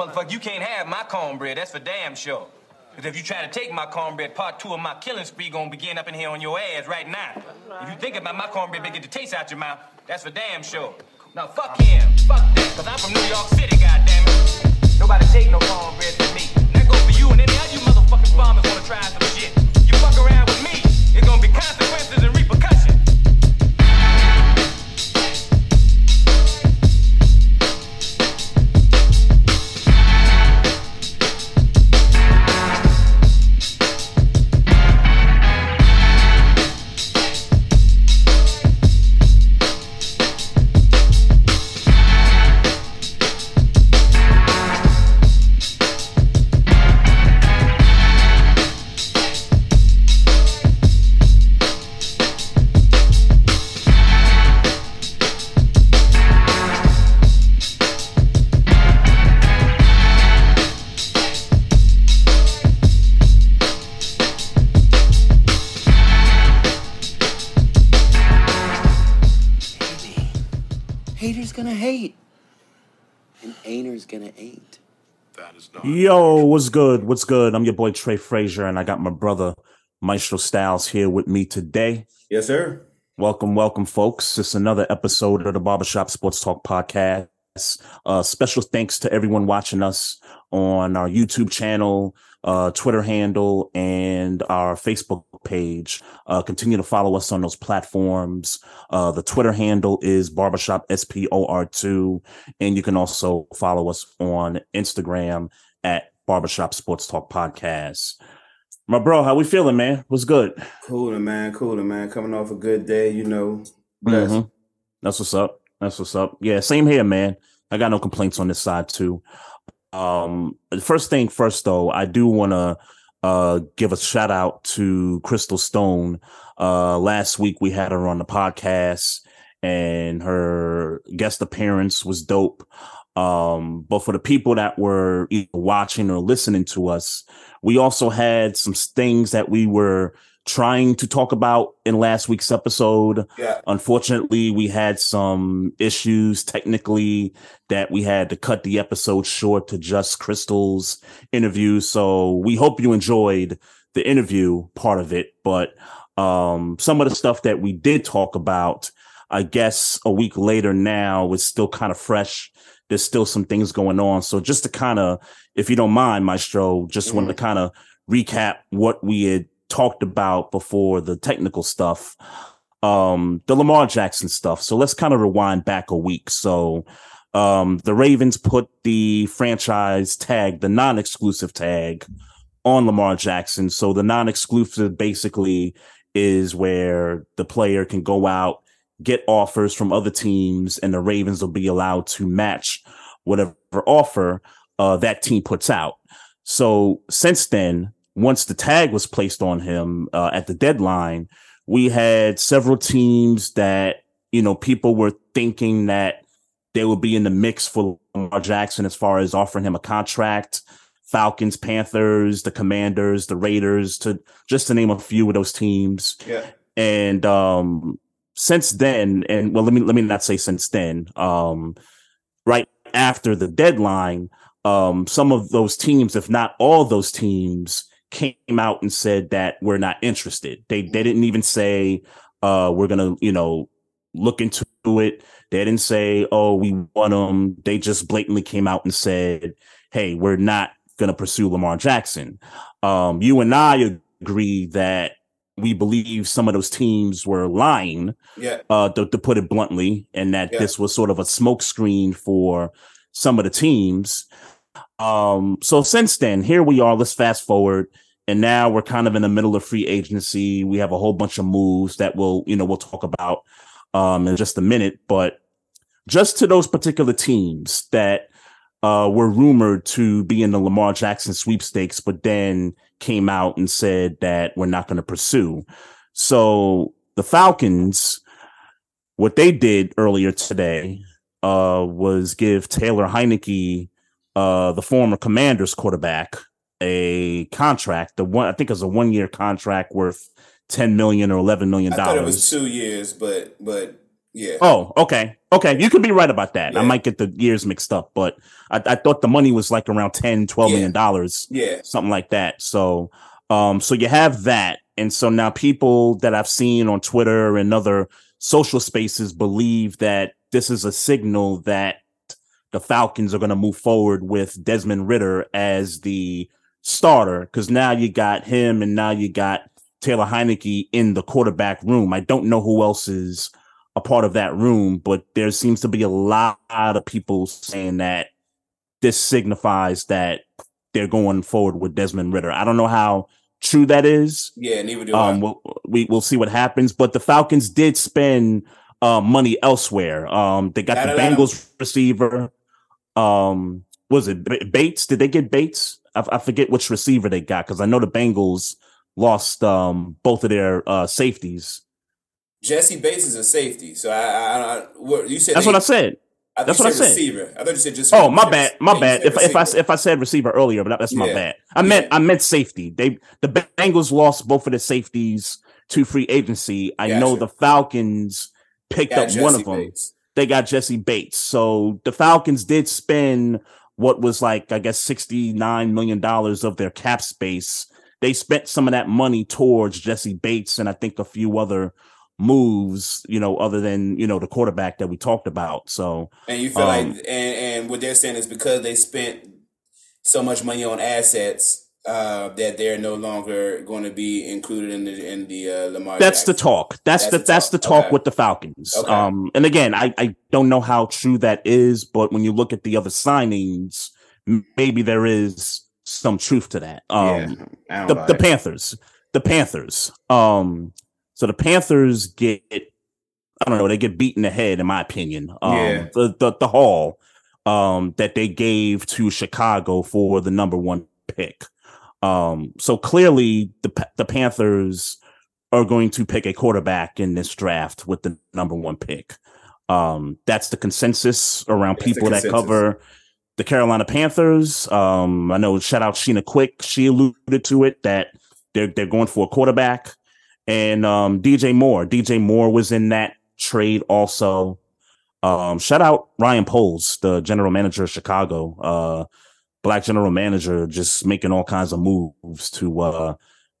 motherfucker, you can't have my cornbread. That's for damn sure. Because if you try to take my cornbread, part two of my killing spree gonna begin up in here on your ass right now. If you think about my cornbread, they get the taste out your mouth. That's for damn sure. Now fuck him, fuck that, cause I'm from New York City, goddammit. Nobody take no cornbread from me. That go for you and any other you motherfucking farmers wanna try some shit. You fuck around with me, it's gonna be consequences and repercussions. Yo, what's good? What's good? I'm your boy Trey Fraser, and I got my brother Maestro Styles here with me today. Yes, sir. Welcome, welcome, folks. It's another episode of the Barbershop Sports Talk podcast. Uh, special thanks to everyone watching us on our YouTube channel, uh, Twitter handle, and our Facebook page. Uh, continue to follow us on those platforms. Uh, the Twitter handle is Barbershop SPOR2, and you can also follow us on Instagram at Barbershop Sports Talk Podcast. My bro, how we feeling, man? What's good? Cooler, man. Cooler, man. Coming off a good day, you know. Blessed. Mhm. That's what's up. That's what's up. Yeah, same here, man. I got no complaints on this side too. Um, first thing first though, I do want to uh give a shout out to Crystal Stone. Uh, last week we had her on the podcast, and her guest appearance was dope. Um, but for the people that were watching or listening to us, we also had some things that we were trying to talk about in last week's episode. Yeah. Unfortunately, we had some issues technically that we had to cut the episode short to just Crystal's interview. So we hope you enjoyed the interview part of it. But um, some of the stuff that we did talk about, I guess a week later now is still kind of fresh. There's still some things going on. So just to kind of, if you don't mind, Maestro, just wanted to kind of recap what we had talked about before the technical stuff, um, the Lamar Jackson stuff. So let's kind of rewind back a week. So, um, the Ravens put the franchise tag, the non-exclusive tag on Lamar Jackson. So the non-exclusive basically is where the player can go out, get offers from other teams, and the Ravens will be allowed to match whatever offer uh, that team puts out. So since then, once the tag was placed on him uh, at the deadline, we had several teams that you know people were thinking that they would be in the mix for Lamar Jackson as far as offering him a contract. Falcons, Panthers, the Commanders, the Raiders, to just to name a few of those teams. Yeah. And um since then, and well, let me let me not say since then. Um, right after the deadline, um, some of those teams, if not all those teams, came out and said that we're not interested. They they didn't even say uh we're gonna you know look into it. They didn't say oh we want them. They just blatantly came out and said hey we're not gonna pursue Lamar Jackson. Um, you and I agree that we believe some of those teams were lying Yeah. uh, to, to put it bluntly, and that Yeah. this was sort of a smokescreen for some of the teams. Um, so since then, here we are. Let's fast forward, and now we're kind of in the middle of free agency. We have a whole bunch of moves that we'll, you know, we'll talk about um, in just a minute. But just to those particular teams that uh, were rumored to be in the Lamar Jackson sweepstakes, but then came out and said that we're not going to pursue. So the Falcons, what they did earlier today uh, was give Taylor Heinicke, uh, the former Commanders quarterback, a contract. The one I think it was a one year contract worth ten million or eleven million I thought it was two years, but but Yeah. Oh, okay. Okay. You could be right about that. I might get the years mixed up, but I, I thought the money was like around 10, 12 Yeah. million dollars, Yeah. something like that. So, um, so you have that. And so now people that I've seen on Twitter and other social spaces believe that this is a signal that the Falcons are going to move forward with Desmond Ridder as the starter because now you got him and now you got Taylor Heinicke in the quarterback room. I don't know who else is a part of that room, but there seems to be a lot of people saying that this signifies that they're going forward with Desmond Ridder. I don't know how true that is. Yeah. Neither do I. Um, we'll, we we'll see what happens. But the Falcons did spend uh, money elsewhere. Um, they got the. Bengals receiver. Um, was it Bates? Did they get Bates? I, I forget which receiver they got because I know the Bengals lost um both of their uh safeties. Jessie Bates is a safety. So I, I, I what you said. That's they- what I said. I that's what I said. Receiver. I thought you said just. Oh, my bad, my bad. If if I if I said receiver earlier, but that's my Yeah. bad. I meant Yeah. I meant safety. They the Bengals lost both of the safeties to free agency. I know the Falcons picked up one of them. Bates. they got Jessie Bates. So the Falcons did spend what was like, I guess, $69 million of their cap space. They spent some of that money towards Jessie Bates and I think a few other moves, you know, other than, you know, the quarterback that we talked about. So And you feel Um, like, and, and what they're saying is because they spent so much money on assets uh, that they're no longer going to be included in the in the uh, Lamar. that's the talk. That's, That's the the that's the talk. talk Okay. with the Falcons. Okay. Um and again, I, I don't know how true that is, but when you look at the other signings, maybe there is some truth to that. Um yeah, the, the. Panthers. The Panthers. Um, so the Panthers get, I don't know, they get beaten ahead, in my opinion. Um, Yeah. the, the the haul um that they gave to Chicago for the number one pick. Um, so clearly the the Panthers are going to pick a quarterback in this draft with the number one pick. Um, that's the consensus around That's people that cover the Carolina Panthers. Um, I know shout out Sheena Quick. She alluded to it that they're they're going for a quarterback. And um, DJ Moore. DJ Moore was in that trade also. Um, shout out Ryan Poles, the general manager of Chicago. Uh, black general manager, just making all kinds of moves to uh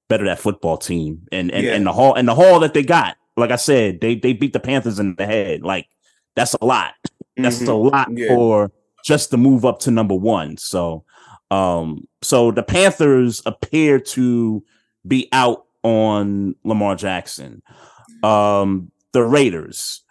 better that football team. And and, Yeah. and the hall and the hall that they got. Like I said, they they beat the Panthers in the head. Like that's a lot. That's a Mhm. lot Yeah. for just to move up to number one. So, um, so the Panthers appear to be out on Lamar Jackson. Um, the Raiders,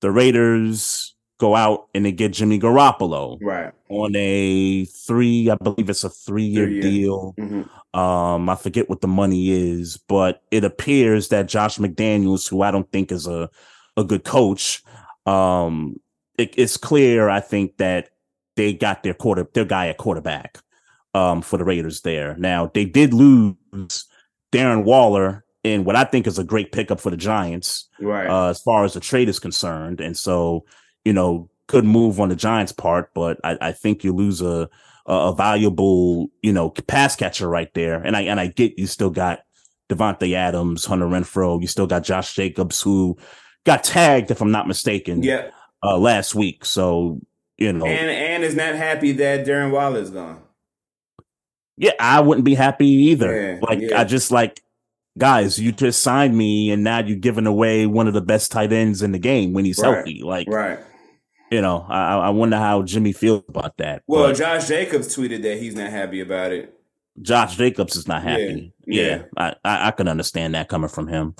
the Raiders go out and they get Jimmy Garoppolo right. on a three, I believe it's a three year Three-year. deal. Mhm. Um, I forget what the money is, but it appears that Josh McDaniels, who I don't think is a a good coach, um, it, it's clear I think that they got their quarter their guy at quarterback um for the Raiders there. Now they did lose Darren Waller in what I think is a great pickup for the Giants Right. uh, as far as the trade is concerned. And so, you know, good move on the Giants' part, but I, I think you lose a, a a valuable, you know, pass catcher right there. And I and I get you still got Davante Adams, Hunter Renfrow, you still got Josh Jacobs who got tagged, if I'm not mistaken, yeah. uh, last week. So, you know, And and is not happy that Darren Waller is gone. Yeah, I wouldn't be happy either. Yeah, like yeah. I just like guys, you just signed me and now you're giving away one of the best tight ends in the game when he's Right, healthy. Like Right. you know, I, I wonder how Jimmy feels about that. Well, But Josh Jacobs tweeted that he's not happy about it. Josh Jacobs is not happy. yeah. Yeah, I, I I can understand that coming from him.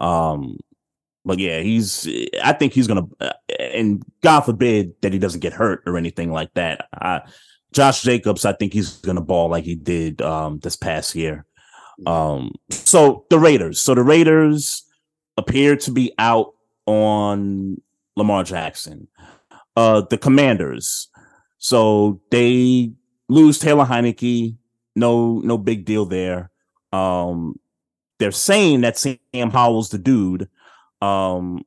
Um, but yeah, he's. I think he's gonna, uh, and God forbid that he doesn't get hurt or anything like that. I, Josh Jacobs, I think he's gonna ball like he did um this past year. Um, so the Raiders, so the Raiders appear to be out on Lamar Jackson. Uh, the Commanders, so they lose Taylor Heinicke. No, no big deal there. Um, they're saying that Sam Howell's the dude. Um,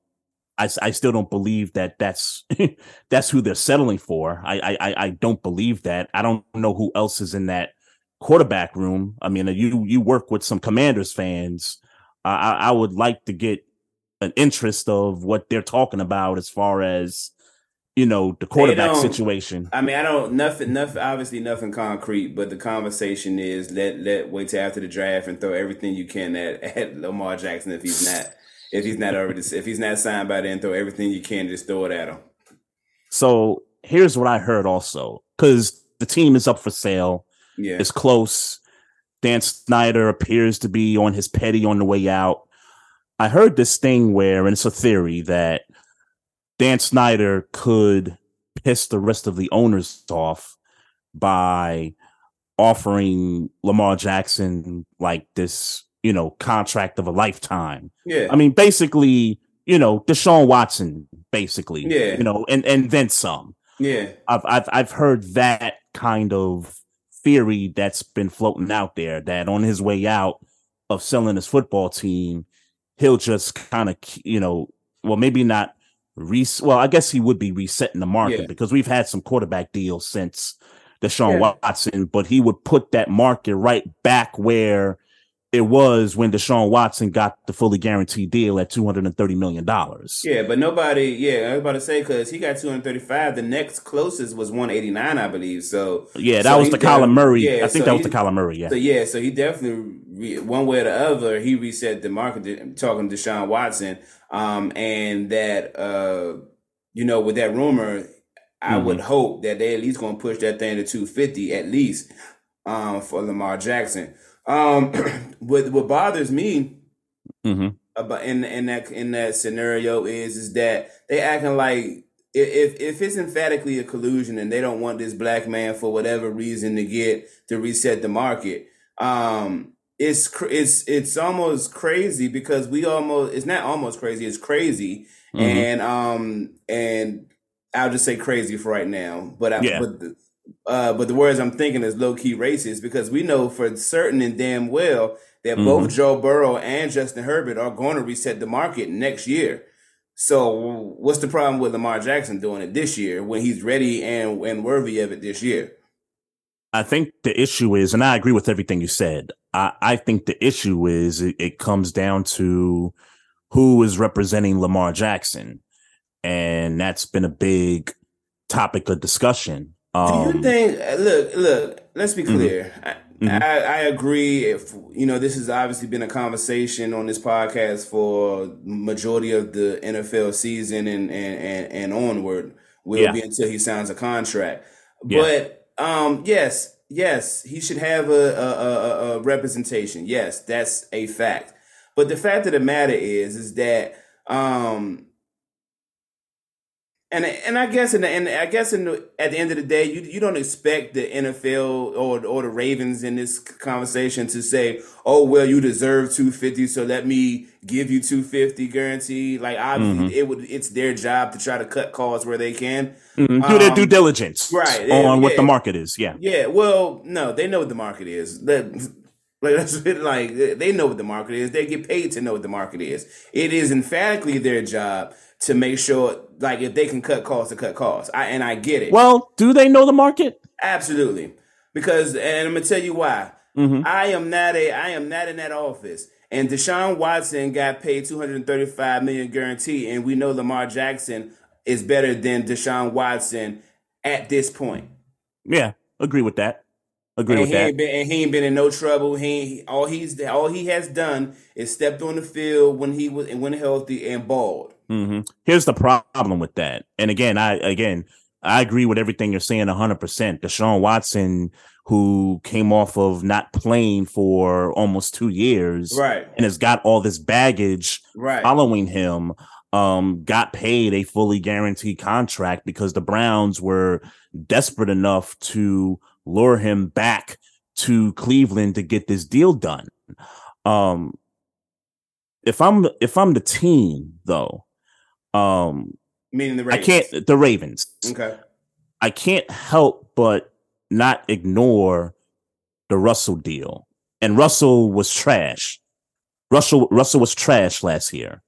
I, I still don't believe that that's that's who they're settling for. I, I I- don't believe that. I don't know who else is in that quarterback room. I mean, you you work with some Commanders fans. I I I would like to get an interest of what they're talking about as far as you know the quarterback situation. I mean, I don't nothing, nothing. Obviously, nothing concrete. But the conversation is let let wait till after the draft and throw everything you can at at Lamar Jackson if he's not if he's not already if he's not signed by then. Throw everything you can, just throw it at him. So here's what I heard also because the team is up for sale. Yeah, it's close. Dan Snyder appears to be on his petty on the way out. I heard this thing where, and it's a theory that Dan Snyder could piss the rest of the owners off by offering Lamar Jackson like this, you know, contract of a lifetime. Yeah. I mean, basically, you know, Deshaun Watson, basically. Yeah. You know, and and then some. Yeah. I've I've I've heard that kind of theory that's been floating out there that on his way out of selling his football team, he'll just kind of, you know, well, maybe not re well, I guess he would be resetting the market yeah. because we've had some quarterback deals since Deshaun yeah. Watson, but he would put that market right back where it was when Deshaun Watson got the fully guaranteed deal at two hundred and thirty million dollars. Yeah, but nobody. Yeah, I was about to say because he got two hundred thirty-five. The next closest was one eighty-nine, I believe. So yeah, that so was the Kyler Murray. Yeah, I think so that was he, the Kyler Murray. Yeah. So yeah, so he definitely one way or the other he reset the market. Talking to Deshaun Watson, um, and that uh, you know, with that rumor, I mm-hmm. would hope that they at least going to push that thing to two fifty at least, um, for Lamar Jackson. Um, what what bothers me mm-hmm. about in in that in that scenario is is that they acting like if if it's emphatically a collusion and they don't want this black man for whatever reason to get to reset the market, um, it's it's it's almost crazy because we almost it's not almost crazy it's crazy mm-hmm. and um and I'll just say crazy for right now, but I, yeah. but the, uh, but the words I'm thinking is low key racist because we know for certain and damn well that mm-hmm. both Joe Burrow and Justin Herbert are going to reset the market next year. So what's the problem with Lamar Jackson doing it this year when he's ready and and worthy of it this year? I think the issue is, and I agree with everything you said. I, I think the issue is it, it comes down to who is representing Lamar Jackson, and that's been a big topic of discussion um, Do you think? Look, look. Let's be mm-hmm. clear. Mm-hmm. I, I, I, agree. If you know, this has obviously been a conversation on this podcast for majority of the NFL season and and and, and onward. Will yeah. be until he signs a contract. Yeah. But um, yes, yes, he should have a, a, a, a representation. Yes, that's a fact. But the fact of the matter is, is that um, and and I guess in the, and I guess in the, at the end of the day, you you don't expect the NFL or or the Ravens in this conversation to say, "Oh well, you deserve two fifty, so let me give you two fifty guarantee." Like obviously, mm-hmm. it would it's their job to try to cut costs where they can, mm-hmm. do um, their due diligence, right, on yeah, what the market is. Yeah, yeah. Well, no, they know what the market is. That like that's like they know what the market is. They get paid to know what the market is. It is emphatically their job to make sure, like, if they can cut costs, to cut costs. I, and I get it. Well, do they know the market? Absolutely, because and I'm gonna tell you why. Mm-hmm. I am not a I am not in that office. And Deshaun Watson got paid 235 million guarantee, and we know Lamar Jackson is better than Deshaun Watson at this point. Yeah, agree with that. Agree and with that. Been, and he ain't been in no trouble. He all he's all he has done is stepped on the field when he was and when healthy and balled. Mm-hmm. Here's the problem with that. And again, I again I agree with everything you're saying 100. percent Deshaun Watson, who came off of not playing for almost two years, right, and has got all this baggage right. following him, um, got paid a fully guaranteed contract because the Browns were desperate enough to lure him back to Cleveland to get this deal done. Um, if I'm if I'm the team though, um, meaning the Ravens. I can't the Ravens. Okay. I can't help but not ignore the Russell deal. And Russell was trash. Russell Russell was trash last year.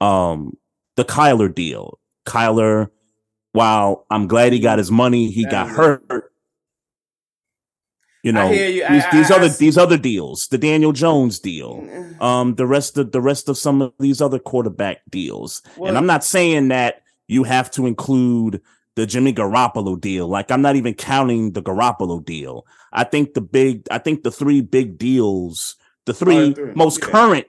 Um, the Kyler deal. Kyler, while I'm glad he got his money, he got hurt. You know, you. these, I, these I, other I, these other deals, the Daniel Jones deal, um, the rest of the rest of some of these other quarterback deals. Well, and I'm not saying that you have to include the Jimmy Garoppolo deal. Like I'm not even counting the Garoppolo deal. I think the big, I think the three big deals, the three, three. most yeah. current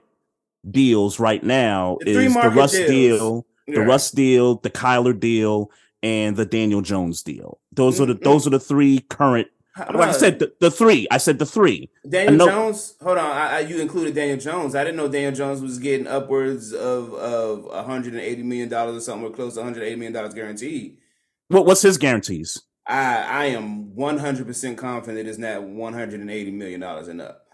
deals right now the is the Russ deals. deal, the yeah. Russ deal, the Kyler deal, and the Daniel Jones deal. Those mm-hmm. are the those are the three current like I said, the, the, three. I said the three. Daniel Jones. Hold on, I, I, you included Daniel Jones. I didn't know Daniel Jones was getting upwards of of 180 million dollars or something, or close to 180 million dollars guaranteed. What what's his guarantees? I I am 100 percent confident it's not 180 million dollars and up.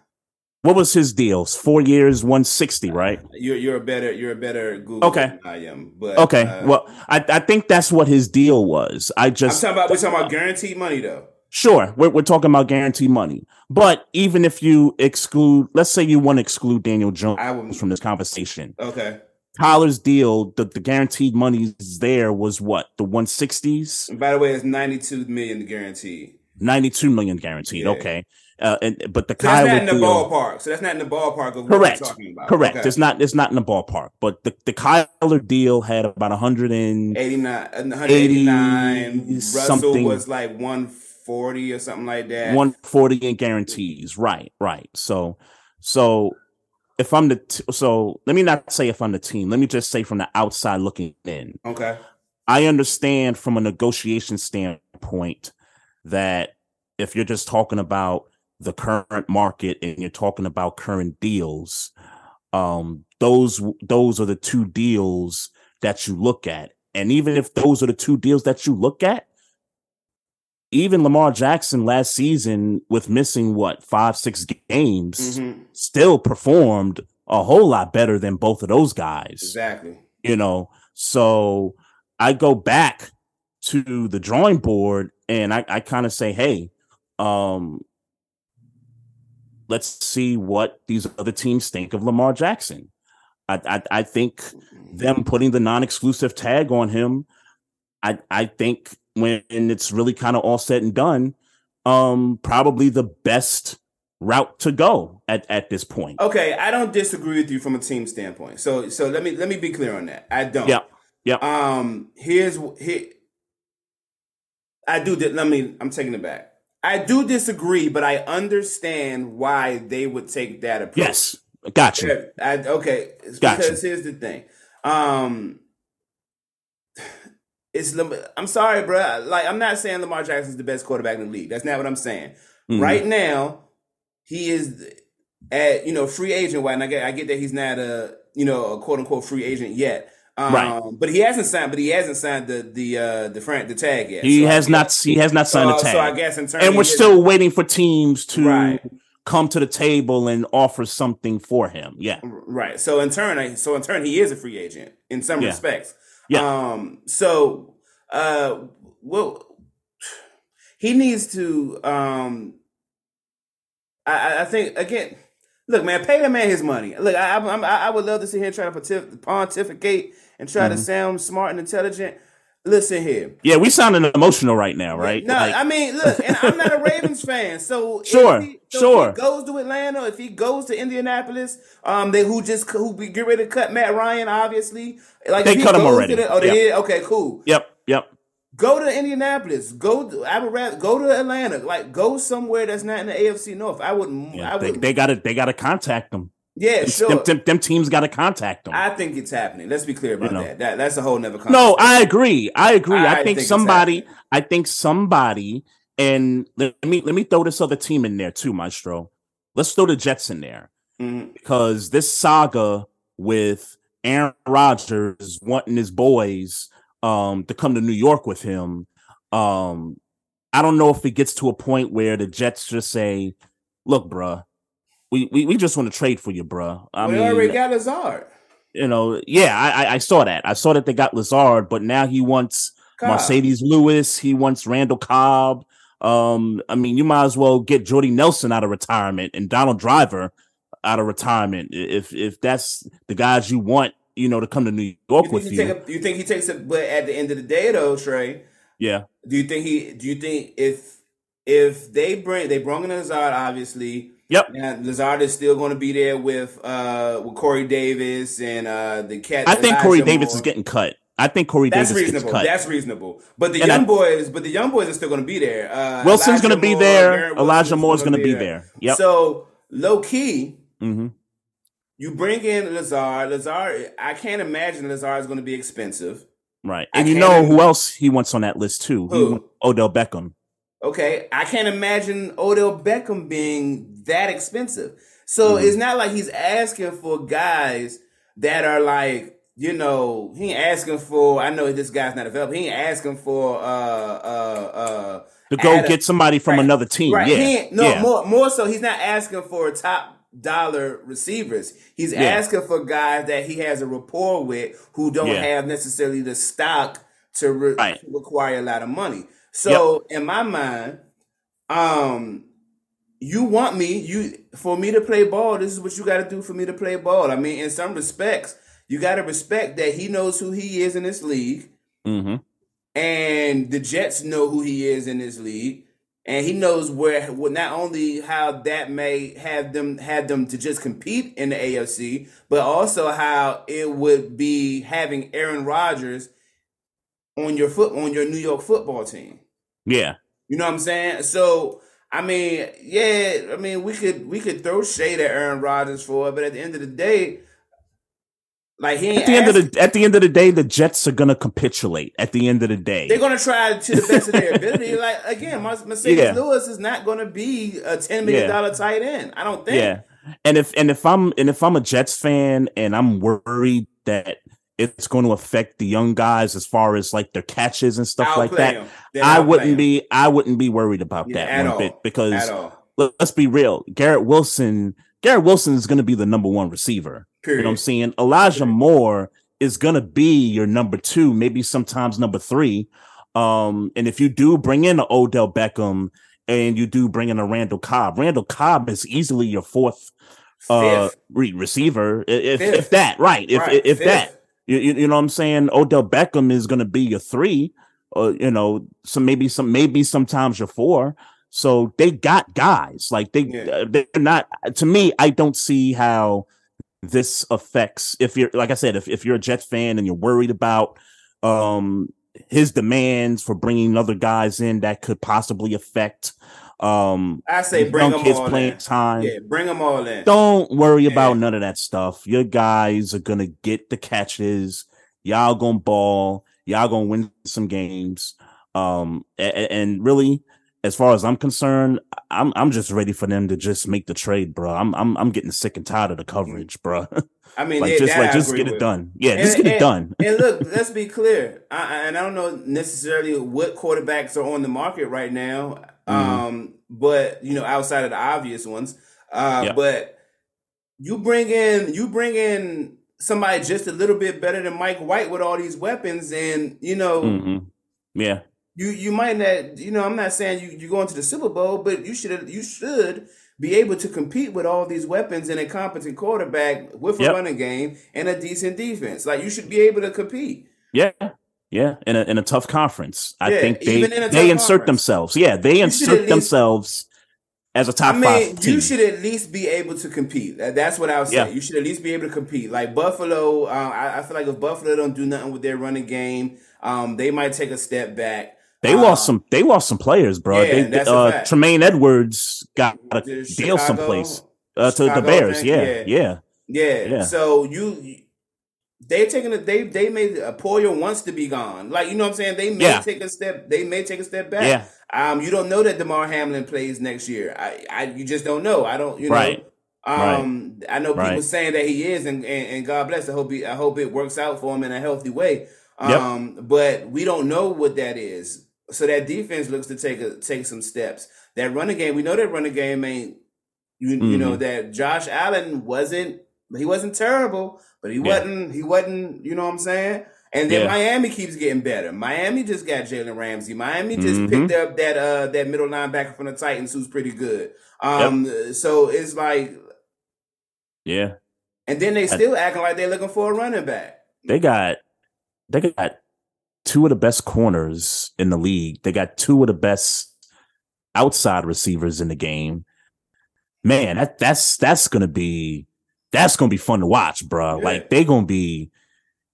What was his deals? Four years, 160, right? You're you're a better you're a better Google okay. I am. But okay, uh, well, I, I think that's what his deal was. I just I'm talking about we're talking about guaranteed money though. Sure, we're, we're talking about guaranteed money. But even if you exclude, let's say you want to exclude Daniel Jones from this conversation. Okay. Tyler's deal, the, the guaranteed money there was what? The 160s? By the way, it's 92 million guaranteed. 92 million guaranteed. Yeah. Okay. Uh, and but the so Kyler that's not in the deal, ballpark. So that's not in the ballpark of correct. Correct. Okay. It's not. It's not in the ballpark. But the, the Kyler deal had about 189, 189. Russell something. was like one 140 or something like that. 140 in guarantees. Right, right. So so if I'm the t- so let me not say if I'm the team. Let me just say from the outside looking in. Okay. I understand from a negotiation standpoint that if you're just talking about the current market and you're talking about current deals, um, those those are the two deals that you look at. And even if those are the two deals that you look at, even Lamar Jackson last season, with missing what five, six games, mm-hmm. still performed a whole lot better than both of those guys. Exactly. You know, so I go back to the drawing board and I, I kind of say, hey, um, let's see what these other teams think of Lamar Jackson. I, I, I think them putting the non-exclusive tag on him, I, I think when it's really kind of all said and done, um, probably the best route to go at, at this point. Okay, I don't disagree with you from a team standpoint. So so let me let me be clear on that. I don't. Yeah. Yeah. Um here's here I do let me I'm taking it back. I do disagree, but I understand why they would take that approach. Yes. Gotcha. I, okay. Gotcha. Because here's the thing. Um it's I'm sorry, bro. Like I'm not saying Lamar Jackson is the best quarterback in the league. That's not what I'm saying. Mm-hmm. Right now, he is at you know free agent. Why? And I get I get that he's not a you know a quote unquote free agent yet. Um, right. But he hasn't signed. But he hasn't signed the the uh, the front the tag yet. He so has not. He has not signed uh, the tag. So I guess in terms, and we're still waiting for teams to. Right. Come to the table and offer something for him. Yeah. Right. So in turn, so in turn, he is a free agent in some yeah. respects. Yeah. Um, so, uh, well, he needs to. Um, I, I think again. Look, man, pay the man his money. Look, I, I, I would love to sit here and try to pontificate and try mm-hmm. to sound smart and intelligent. Listen here. Yeah, we sounding emotional right now, right? No, like, I mean, look, and I'm not a Ravens fan, so sure, he, so sure. If he goes to Atlanta, if he goes to Indianapolis, um, they who just who be, get ready to cut Matt Ryan, obviously, like they cut him already. The, oh, they yep. did. Okay, cool. Yep, yep. Go to Indianapolis. Go. To, I would rather go to Atlanta. Like go somewhere that's not in the AFC North. I wouldn't. Yeah, I would. They got to. They got to contact them. Yeah, sure. Them, them, them teams got to contact them. I think it's happening. Let's be clear about you know. that. That that's a whole nother. No, I agree. I agree. I, I think, think somebody. I think somebody. And let me let me throw this other team in there too, Maestro. Let's throw the Jets in there mm-hmm. because this saga with Aaron Rodgers wanting his boys um, to come to New York with him. Um, I don't know if it gets to a point where the Jets just say, "Look, bruh, we, we, we just want to trade for you, bro. I we mean, already got Lazard. You know, yeah, I, I saw that. I saw that they got Lazard, but now he wants Cobb. Marcedes Lewis. He wants Randall Cobb. Um, I mean, you might as well get Jordy Nelson out of retirement and Donald Driver out of retirement if if that's the guys you want, you know, to come to New York you with you. A, you think he takes it? But at the end of the day, though, Trey. Yeah. Do you think he? Do you think if if they bring they brought in Lazard, obviously. Yep. Now, Lazard is still going to be there with uh with Corey Davis and uh the cat. I think Elijah Corey Davis Moore. is getting cut. I think Corey That's Davis reasonable. gets cut. That's reasonable. But the And young I- boys, but the young boys are still going to be there. Uh, Wilson's going to be there. Elijah Moore's going gonna be there. Yep. So low key, hmm you bring in Lazard. Lazard, I can't imagine Lazard is going to be expensive. Right. I And you know who else he wants on that list too? Who? Odell Beckham. Okay, I can't imagine Odell Beckham being that expensive. So Mhm. it's not like he's asking for guys that are like, you know, he ain't asking for. I know this guy's not available. He ain't asking for uh uh uh To go Adam- get somebody from right. another team. Right. Yeah. He ain't, no, yeah. more more so he's not asking for top dollar receivers. He's Yeah. asking for guys that he has a rapport with who don't Yeah. have necessarily the stock to, re- Right. to require a lot of money. So in my mind, um you want me, you for me to play ball, this is what you gotta do for me to play ball. I mean, in some respects, you gotta respect that he knows who he is in this league hmm and the Jets know who he is in this league, and he knows where well, not only how that may have them have them to just compete in the AFC, but also how it would be having Aaron Rodgers on your foot on your New York football team. Yeah. You know what I'm saying? So I mean, yeah, I mean we could we could throw shade at Aaron Rodgers for it, but at the end of the day, like he ain't At the end of the at the end of the day, the Jets are gonna capitulate. At the end of the day, They're gonna try to the best of their ability. Like again, Marcedes Yeah. Lewis is not gonna be a ten million dollar tight end. I don't think. yeah. And if and if I'm and if I'm a Jets fan and I'm worried that it's going to affect the young guys as far as like their catches and stuff like that, I wouldn't be I wouldn't be worried about Yeah, that at one all. bit because let- let's be real. Garrett Wilson, Garrett Wilson is going to be the number one receiver. You know what I'm saying? Elijah Moore is going to be your number two, maybe sometimes number three. Um, and if you do bring in a Odell Beckham and you do bring in a Randall Cobb, Randall Cobb is easily your fourth uh re- receiver, if if that, right? If Right, if fifth. that, you, you know what I'm saying? Odell Beckham is going to be your three, or you know, so maybe some maybe sometimes your four. So they got guys like they Yeah. uh, they're not. To me, I don't see how this affects if you're like I said, if if you're a Jets fan and you're worried about um his demands for bringing other guys in that could possibly affect um I say bring young them kids all playing in. time. Yeah, bring them all in. Don't worry about none of that stuff. Your guys are gonna get the catches. Y'all gonna ball. Y'all gonna win some games. Um, a- a- and, really, as far as I'm concerned, I'm I'm just ready for them to just make the trade, bro. I'm I'm I'm getting sick and tired of the coverage, bro. I mean, like yeah, just like I just get it done. Yeah, And- just get it done. and look, let's be clear. I- and I don't know necessarily what quarterbacks are on the market right now. Mm-hmm. Um, but you know, outside of the obvious ones. Uh, Yeah. but you bring in you bring in somebody just a little bit better than Mike White with all these weapons, and you know, hmm Yeah, you you might not. You know, I'm not saying you you going to the Super Bowl, but you should you should be able to compete with all these weapons and a competent quarterback with a Yep. running game and a decent defense. Like you should be able to compete. yeah, yeah. In a in a tough conference, I Yeah, think they even in a they insert conference. themselves. Yeah, they at insert themselves as a top I mean, five team. you should at least be able to compete. That's what I would say. Yeah. You should at least be able to compete. Like Buffalo, uh, I, I feel like if Buffalo don't do nothing with their running game, um, they might take a step back. They Uh, lost some. They lost some players, bro. Yeah, they, that's a uh, fact. Tremaine Edmunds got a to deal someplace uh, to the Chicago, I Bears. yeah. yeah, Yeah. Yeah. So you they taking a they they made Poyer wants to be gone. Like you know what I'm saying? They may Yeah. take a step they may take a step back. yeah. Um you don't know that Damar Hamlin plays next year. I, I you just don't know. I don't you know Right. um I know people Right. saying that he is and, and, and God bless. I hope he, I hope it works out for him in a healthy way. Yep. Um but we don't know what that is. So that defense looks to take a take some steps. That running game, we know that running game ain't you you Mm-hmm. know that Josh Allen wasn't he wasn't terrible, but he Yeah. wasn't he wasn't you know what I'm saying. And then Yeah. Miami keeps getting better. Miami just got Jalen Ramsey. Miami just Mhm. picked up that uh that middle linebacker from the Titans who's pretty good. Um, so it's like, Yeah. and then they still acting like they're looking for a running back. They got they got two of the best corners in the league. They got two of the best outside receivers in the game, man, that that's that's gonna be that's gonna be fun to watch, bro. Yeah. Like they gonna be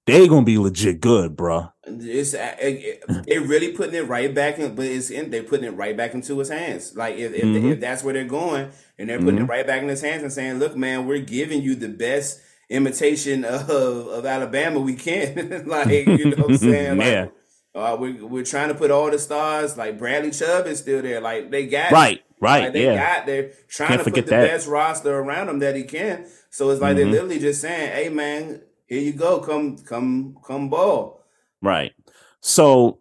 they gonna be legit good, bro. It's it, it, really putting it right back in, but it's in they're putting it right back into his hands. Like if if, mm-hmm. if that's where they're going, and they're putting mm-hmm. it right back in his hands and saying, "Look, man, we're giving you the best imitation of of Alabama we can." like you know what I'm saying? Like, yeah. Uh, we're, we're trying to put all the stars like Bradley Chubb is still there. Like they got right, right. Like, they yeah. got they're trying Can't to put the that. best roster around him that he can. So it's like mm-hmm. they're literally just saying, "Hey, man, here you go. Come, come, come, ball." Right. So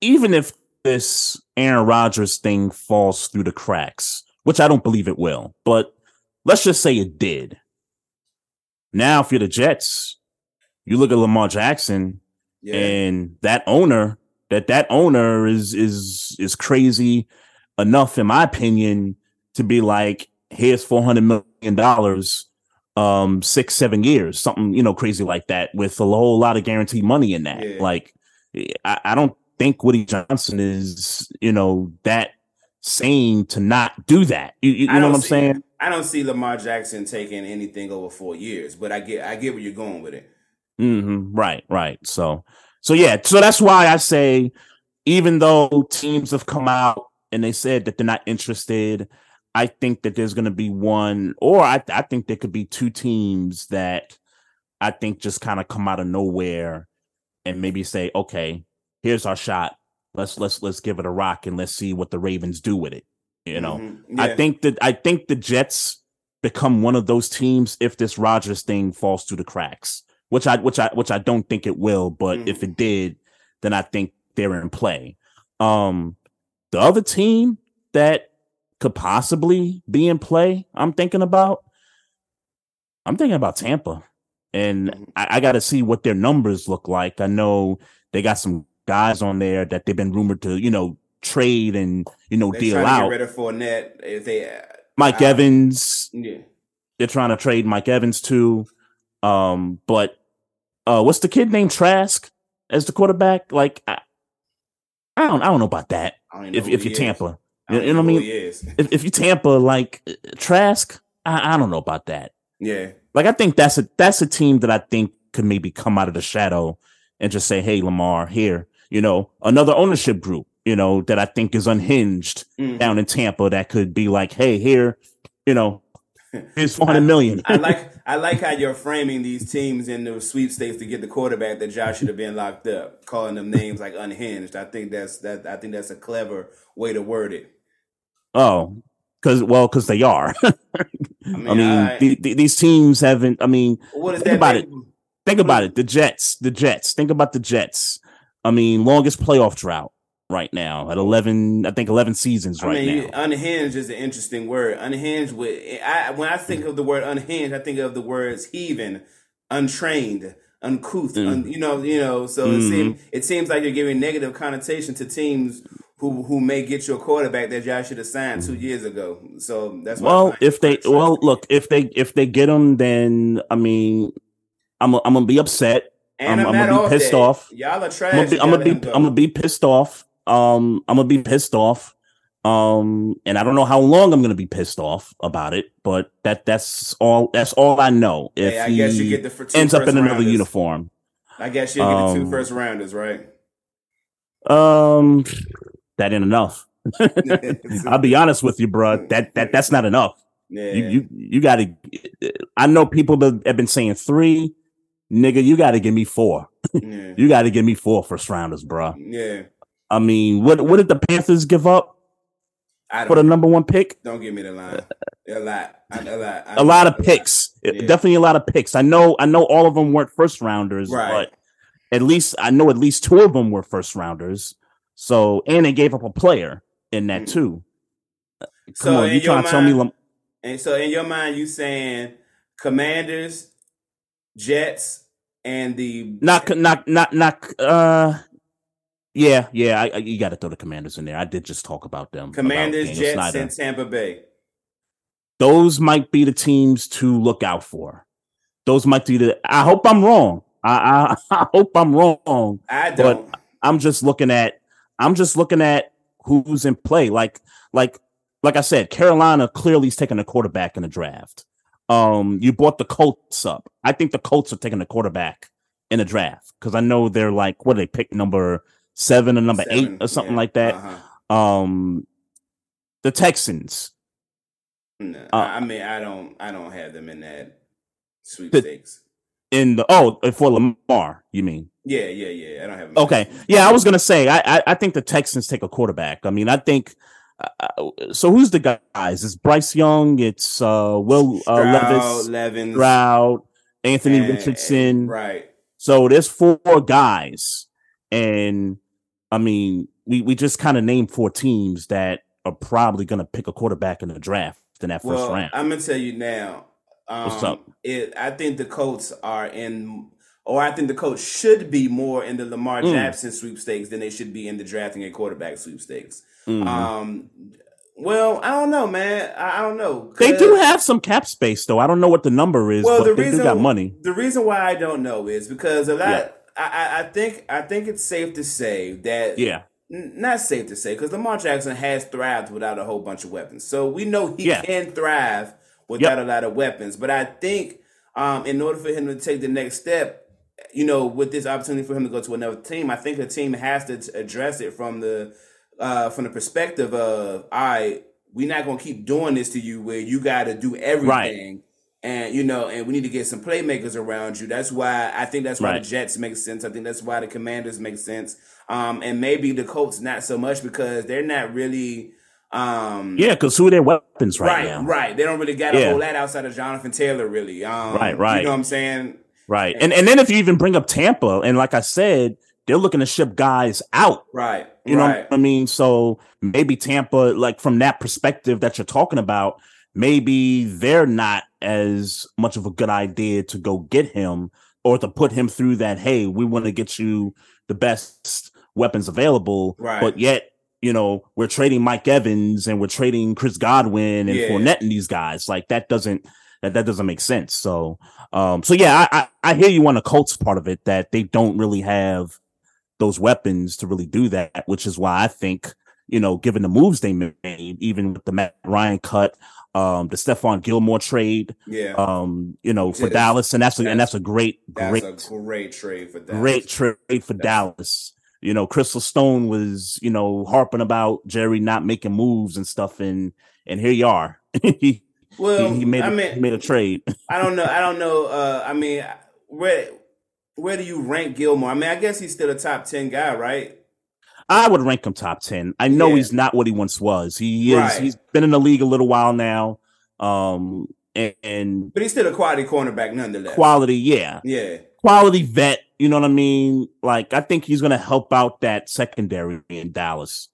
even if this Aaron Rodgers thing falls through the cracks, which I don't believe it will, but let's just say it did. Now, if you're the Jets, you look at Lamar Jackson yeah. and that owner, that that owner is is is crazy enough, in my opinion, to be like, here's four hundred million dollars, um, six seven years, something you know crazy like that, with a whole lot of guaranteed money in that. Yeah. Like, I, I don't think Woody Johnson is, you know, that sane to not do that. You, you know what I'm see, saying? I don't see Lamar Jackson taking anything over four years, but I get I get where you're going with it. Mm-hmm. Right, right. So, so yeah, so that's why I say, even though teams have come out and they said that they're not interested, I think that there's going to be one, or I, I think there could be two teams that I think just kind of come out of nowhere and maybe say, okay, here's our shot. Let's let's let's give it a rock and let's see what the Ravens do with it. You know, mm-hmm. yeah. I think that I think the Jets become one of those teams if this Rodgers thing falls through the cracks, which I which I which I don't think it will, but mm-hmm. if it did, then I think they're in play. Um, the other team that could possibly be in play, I'm thinking about, I'm thinking about Tampa, and. I, I got to see what their numbers look like. I know they got some guys on there that they've been rumored to, you know, trade and you know they're deal out. To get rid of Fournette if they Mike Evans. Yeah, they're trying to trade Mike Evans too. Um, but uh, what's the kid named Trask as the quarterback? Like, I, I don't, I don't know about that. If if you're Tampa, you know what I mean? If if you Tampa, like Trask, I, I don't know about that. Yeah, like I think that's a that's a team that I think could maybe come out of the shadow and just say, "Hey, Lamar, here, you know, another ownership group, you know, that I think is unhinged mm-hmm. down in Tampa that could be like, hey, here, you know, here's 400 million. I, I like I like how you're framing these teams in the sweepstakes to get the quarterback that Josh should have been locked up, calling them names like unhinged. I think that's that. I think that's a clever way to word it. Oh, because well, because they are. I mean, I mean the, the, these teams haven't. I mean, what is think that about it. Think about it. The Jets. The Jets. Think about the Jets. I mean, longest playoff drought right now at 11 i think 11 seasons right I mean, now unhinged is an interesting word unhinged with I, when i think of the word unhinged i think of the words heathen untrained uncouth mm. un, you know you know so mm-hmm. it, seems, it seems like you're giving negative connotation to teams who who may get you a quarterback that y'all should have signed two years ago so that's well if they well look if they if they get them then i mean i'm, I'm gonna be upset and I'm, I'm, I'm gonna be pissed off. Y'all are trash. I'm gonna be, I'm gonna be, I'm gonna be pissed off. Um, I'm gonna be pissed off. Um, and I don't know how long I'm gonna be pissed off about it, but that that's all that's all I know. If hey, I guess you get the ends up in another rounders. uniform. I guess you get um, the two um, rounders, right? Um, that ain't enough. I'll be honest with you, bro. That that that's not enough. Yeah. You you you got to. I know people that have been saying three. Nigga, you got to give me four. Yeah. you got to give me four first rounders, bro. Yeah. I mean, what what did the Panthers give up for the number one pick? Don't give me the line. A lot, a lot, a lot of picks. Yeah. Definitely a lot of picks. I know. I know all of them weren't first rounders, right. but at least I know at least two of them were first rounders. So and they gave up a player in that mm. too. Come so on, you trying to tell me? Lam- and so in your mind, you saying Commanders, Jets, and the not not not not uh yeah, yeah, I, I, you got to throw the Commanders in there. I did just talk about them. Commanders, about Jets, Snyder. and Tampa Bay. Those might be the teams to look out for. Those might be the. I hope I'm wrong. I I, I hope I'm wrong. I don't. But I'm just looking at. I'm just looking at who's in play. Like like like I said, Carolina clearly is taking a quarterback in the draft. Um, you bought the Colts up. I think the Colts are taking a quarterback in the draft because I know they're like what do they pick number seven or number seven, eight or something yeah. like that. Uh-huh. Um, the Texans. No, uh, I mean, I don't, I don't have them in that sweepstakes. in the oh, for Lamar, you mean? Yeah, yeah, yeah. I don't have. Okay, yeah, I was gonna say, I, I, I think the Texans take a quarterback. I mean, I think. Uh, so who's the guys? It's Bryce Young. It's uh, Will uh, Levis, Levens, Stroud, Anthony and, Richardson. right. So there's four guys, and I mean, we we just kind of named four teams that are probably going to pick a quarterback in the draft in that first well, round. I'm gonna tell you now. Um, What's up? It, I think the Colts are in, or I think the Colts should be more in the Lamar mm. Jackson sweepstakes than they should be in the drafting a quarterback sweepstakes. Mm-hmm. Um, well, I don't know, man. I, I don't know. They do have some cap space, though. I don't know what the number is. Well, the reason, they do got money. The reason why I don't know is because a lot. Yeah. I, I think I think it's safe to say that yeah not safe to say because Lamar Jackson has thrived without a whole bunch of weapons. So we know he yeah. can thrive without yep. a lot of weapons. But I think um, in order for him to take the next step, you know, with this opportunity for him to go to another team, I think the team has to address it from the uh, from the perspective of, all right, we're not gonna keep doing this to you where you got to do everything. Right. And you know, and we need to get some playmakers around you. That's why I think that's why right. the Jets make sense. I think that's why the Commanders make sense. Um, and maybe the Colts not so much because they're not really. Um, yeah, because who are their weapons right, right now? Right, They don't really got a whole lot outside of Jonathan Taylor, really. Um, right, right. You know what I'm saying? Right, and and then if you even bring up Tampa, and like I said, they're looking to ship guys out. Right. You right. know what I mean? So maybe Tampa, like from that perspective that you're talking about, maybe they're not as much of a good idea to go get him or to put him through that, hey, we want to get you the best weapons available. Right. But yet, you know, we're trading Mike Evans and we're trading Chris Godwin and yeah. Fournette and these guys. Like that doesn't that that doesn't make sense. So um so yeah, I, I, I hear you on the Colts part of it that they don't really have those weapons to really do that, which is why I think, you know, given the moves they made, even with the Matt Ryan cut, um, the Stephon Gilmore trade, yeah, um, you know, for Dallas, and that's a, that's, and that's a great, great, a great trade for Dallas. Great trade for that's, Dallas. You know, Crystal Stone was, you know, harping about Jerry not making moves and stuff, and and here you are. he, well, he, he made I a, mean, he made a trade. I don't know. I don't know. Uh, I mean, where where do you rank Gilmore? I mean, I guess he's still a top ten guy, right? I would rank him top ten. I know yeah. he's not what he once was. He is. Right. He's been in the league a little while now. Um, and, and but he's still a quality cornerback nonetheless. Quality, yeah, yeah, quality vet. You know what I mean? Like, I think he's going to help out that secondary in Dallas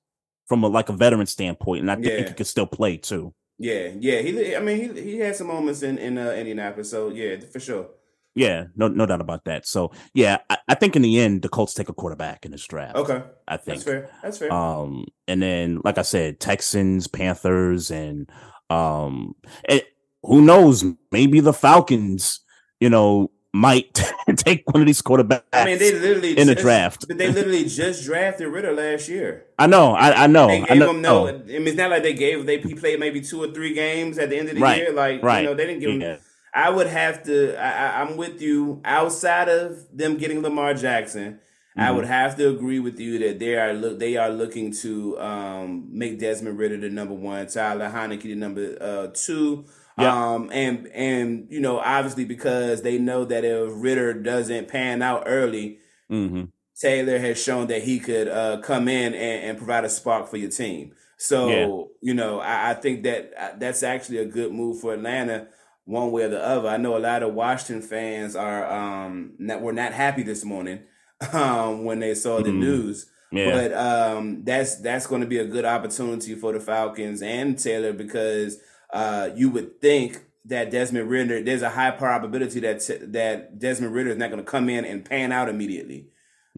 from a, like a veteran standpoint, and I think yeah. he could still play too. Yeah, yeah. He, I mean, he he had some moments in in uh, Indianapolis, so yeah, for sure. Yeah, no, no doubt about that. So yeah, I, I, think in the end the Colts take a quarterback in this draft. Okay, I think that's fair. That's fair. Um, and then like I said, Texans, Panthers, and um, and who knows? Maybe the Falcons. You know, might take one of these quarterbacks. I mean, they literally in just, the draft. They literally just drafted Ridder last year. I know. I, I know. They gave I know. him no. I mean, it's not like they gave. They he played maybe two or three games at the end of the right. year. Like right. you know, they didn't give yeah. I would have to. I, am with you. Outside of them getting Lamar Jackson, mm-hmm. I would have to agree with you that they are look. They are looking to um, make Desmond Ridder the number one, Tyler Heinicke the number uh, two. Um, and and you know obviously because they know that if Ridder doesn't pan out early, mm-hmm. Taylor has shown that he could uh, come in and, and, provide a spark for your team. So yeah. you know I, I think that uh, that's actually a good move for Atlanta one way or the other. I know a lot of Washington fans are um not, were not happy this morning um when they saw the mm. news. Yeah. But um that's that's going to be a good opportunity for the Falcons and Taylor because uh you would think that Desmond Ridder, there's a high probability that that Desmond Ridder is not going to come in and pan out immediately.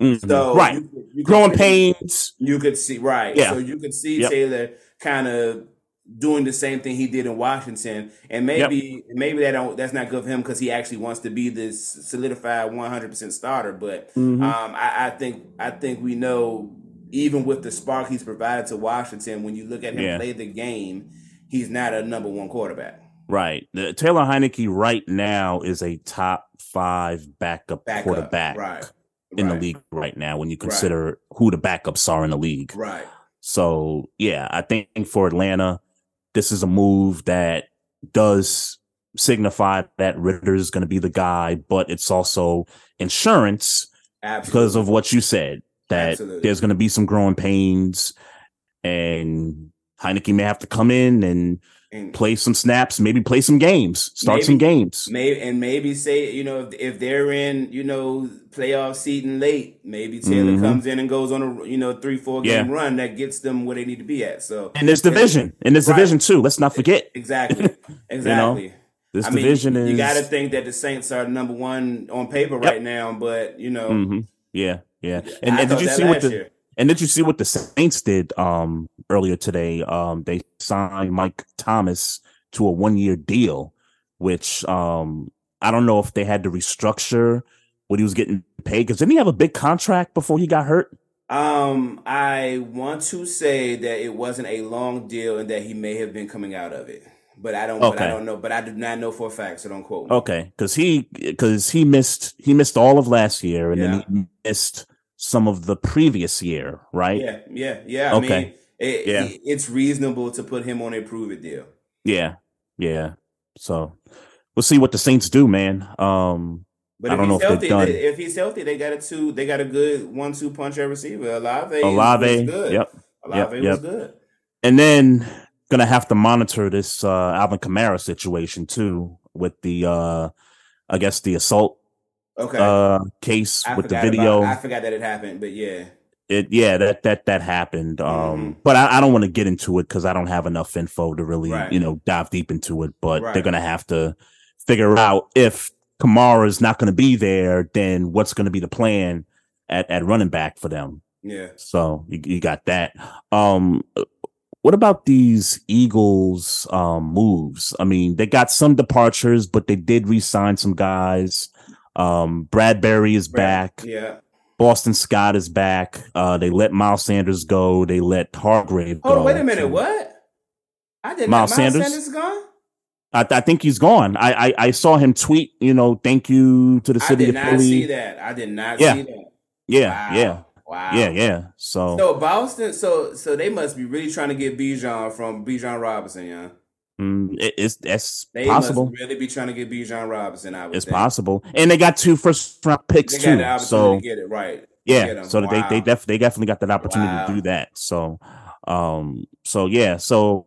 Mm-hmm. So right, you, you growing pains. You could see right. Yeah. So you could see yep. Taylor kind of doing the same thing he did in Washington, and maybe yep. maybe that don't that's not good for him because he actually wants to be this solidified one hundred percent starter. But mm-hmm. um, I, I, think I think we know even with the spark he's provided to Washington, when you look at him Yeah. play the game, he's not a number one quarterback. Right. The, Taylor Heinicke right now is a top five backup, Backup, quarterback right, in right, the league right now when you consider who the backups are in the league. Right. So yeah, I think for Atlanta, this is a move that does signify that Ridder is going to be the guy, but it's also insurance Absolutely. because of what you said that Absolutely. there's going to be some growing pains and Heinicke may have to come in and And play some snaps, maybe play some games, start some games. maybe and maybe say you know if, if they're in you know playoff seating late, maybe Taylor Mhm. comes in and goes on a you know three four game Yeah. run that gets them where they need to be at. So And this division, and this Right. division too. Let's not forget exactly, exactly. this I mean, division you, got to think that the Saints are number one on paper Yep. right now, but you know, Mhm. Yeah, yeah. And, and did you see what the year. And did you see what the Saints did um earlier today? Um, they signed Mike Thomas to a one year deal, which um I don't know if they had to restructure what he was getting paid because didn't he have a big contract before he got hurt? Um, I want to say that it wasn't a long deal and that he may have been coming out of it, but I don't. But I don't know. But I do not know for a fact, so don't quote me. Okay, because he because he missed he missed all of last year and Yeah. then he missed some of the previous year, right? Yeah, yeah, yeah. I Okay. mean, it, Yeah. it- it's reasonable to put him on a prove it deal. Yeah, yeah. So we'll see what the Saints do, man. Um, But I if don't know he's if healthy, they're done. if he's healthy, they got a two. They got a good one-two punch at receiver. Alave, Olave, was good. yep. Olave yep, was yep. good. And then gonna have to monitor this uh Alvin Kamara situation too with the uh I guess the assault Okay, uh case I with the video. About, I forgot that it happened, but yeah, it yeah, that that that happened. Um Mhm. but I, I don't want to get into it because I don't have enough info to really, Right. you know, dive deep into it. But Right. they're gonna have to figure out if Kamara is not gonna be there, then what's gonna be the plan at, at running back for them. yeah. So you, you got that. Um, what about these Eagles um, moves? I mean, they got some departures, but they did re-sign some guys. Um, Bradbury is back. Yeah. Boston Scott is back. Uh, they let Miles Sanders go. They let Hargrave go. Oh, wait a minute. What? I did Miles Sanders? Sanders, is gone. I, I think he's gone. I, I I saw him tweet. You know, thank you to the city of Philly. I did not see that. I did not Yeah. see that. Yeah, Wow. yeah, Wow. yeah, yeah. So, So Boston, so so they must be really trying to get Bijan from Bijan Robinson, yeah. Mm, it, it's that's They possible. really be trying to get Bijan Robinson. I would It's think. possible, and they got two first round picks They too. So to get it right. yeah, so that they they def- they definitely got that opportunity Wow. to do that. So, um, so yeah, so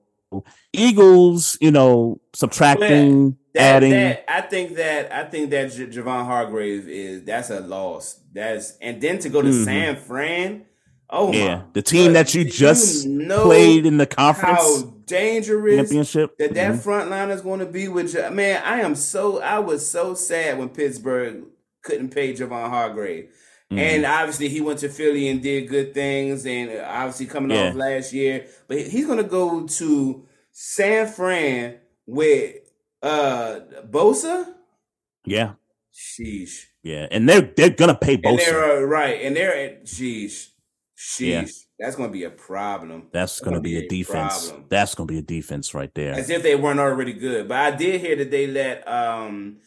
Eagles, you know, subtracting, That, adding, that I think that I think that J- Javon Hargrave is that's a loss. That's and then to go to Mhm. San Fran. Oh yeah, the team that you just know played in the conference dangerous championship. that that Mhm. front line is going to be with man. I am so I was so sad when Pittsburgh couldn't pay Javon Hargrave. Mhm. And obviously, he went to Philly and did good things, and obviously coming Yeah. off last year. But he's going to go to San Fran with uh Bosa. yeah, Sheesh. yeah, and they're they're gonna pay And they're Bosa. uh, right, and they're at sheesh, sheesh. Yeah. That's going to be a problem. That's gonna be a defense. problem. That's gonna be a defense right there. As if they weren't already good. But I did hear that they let um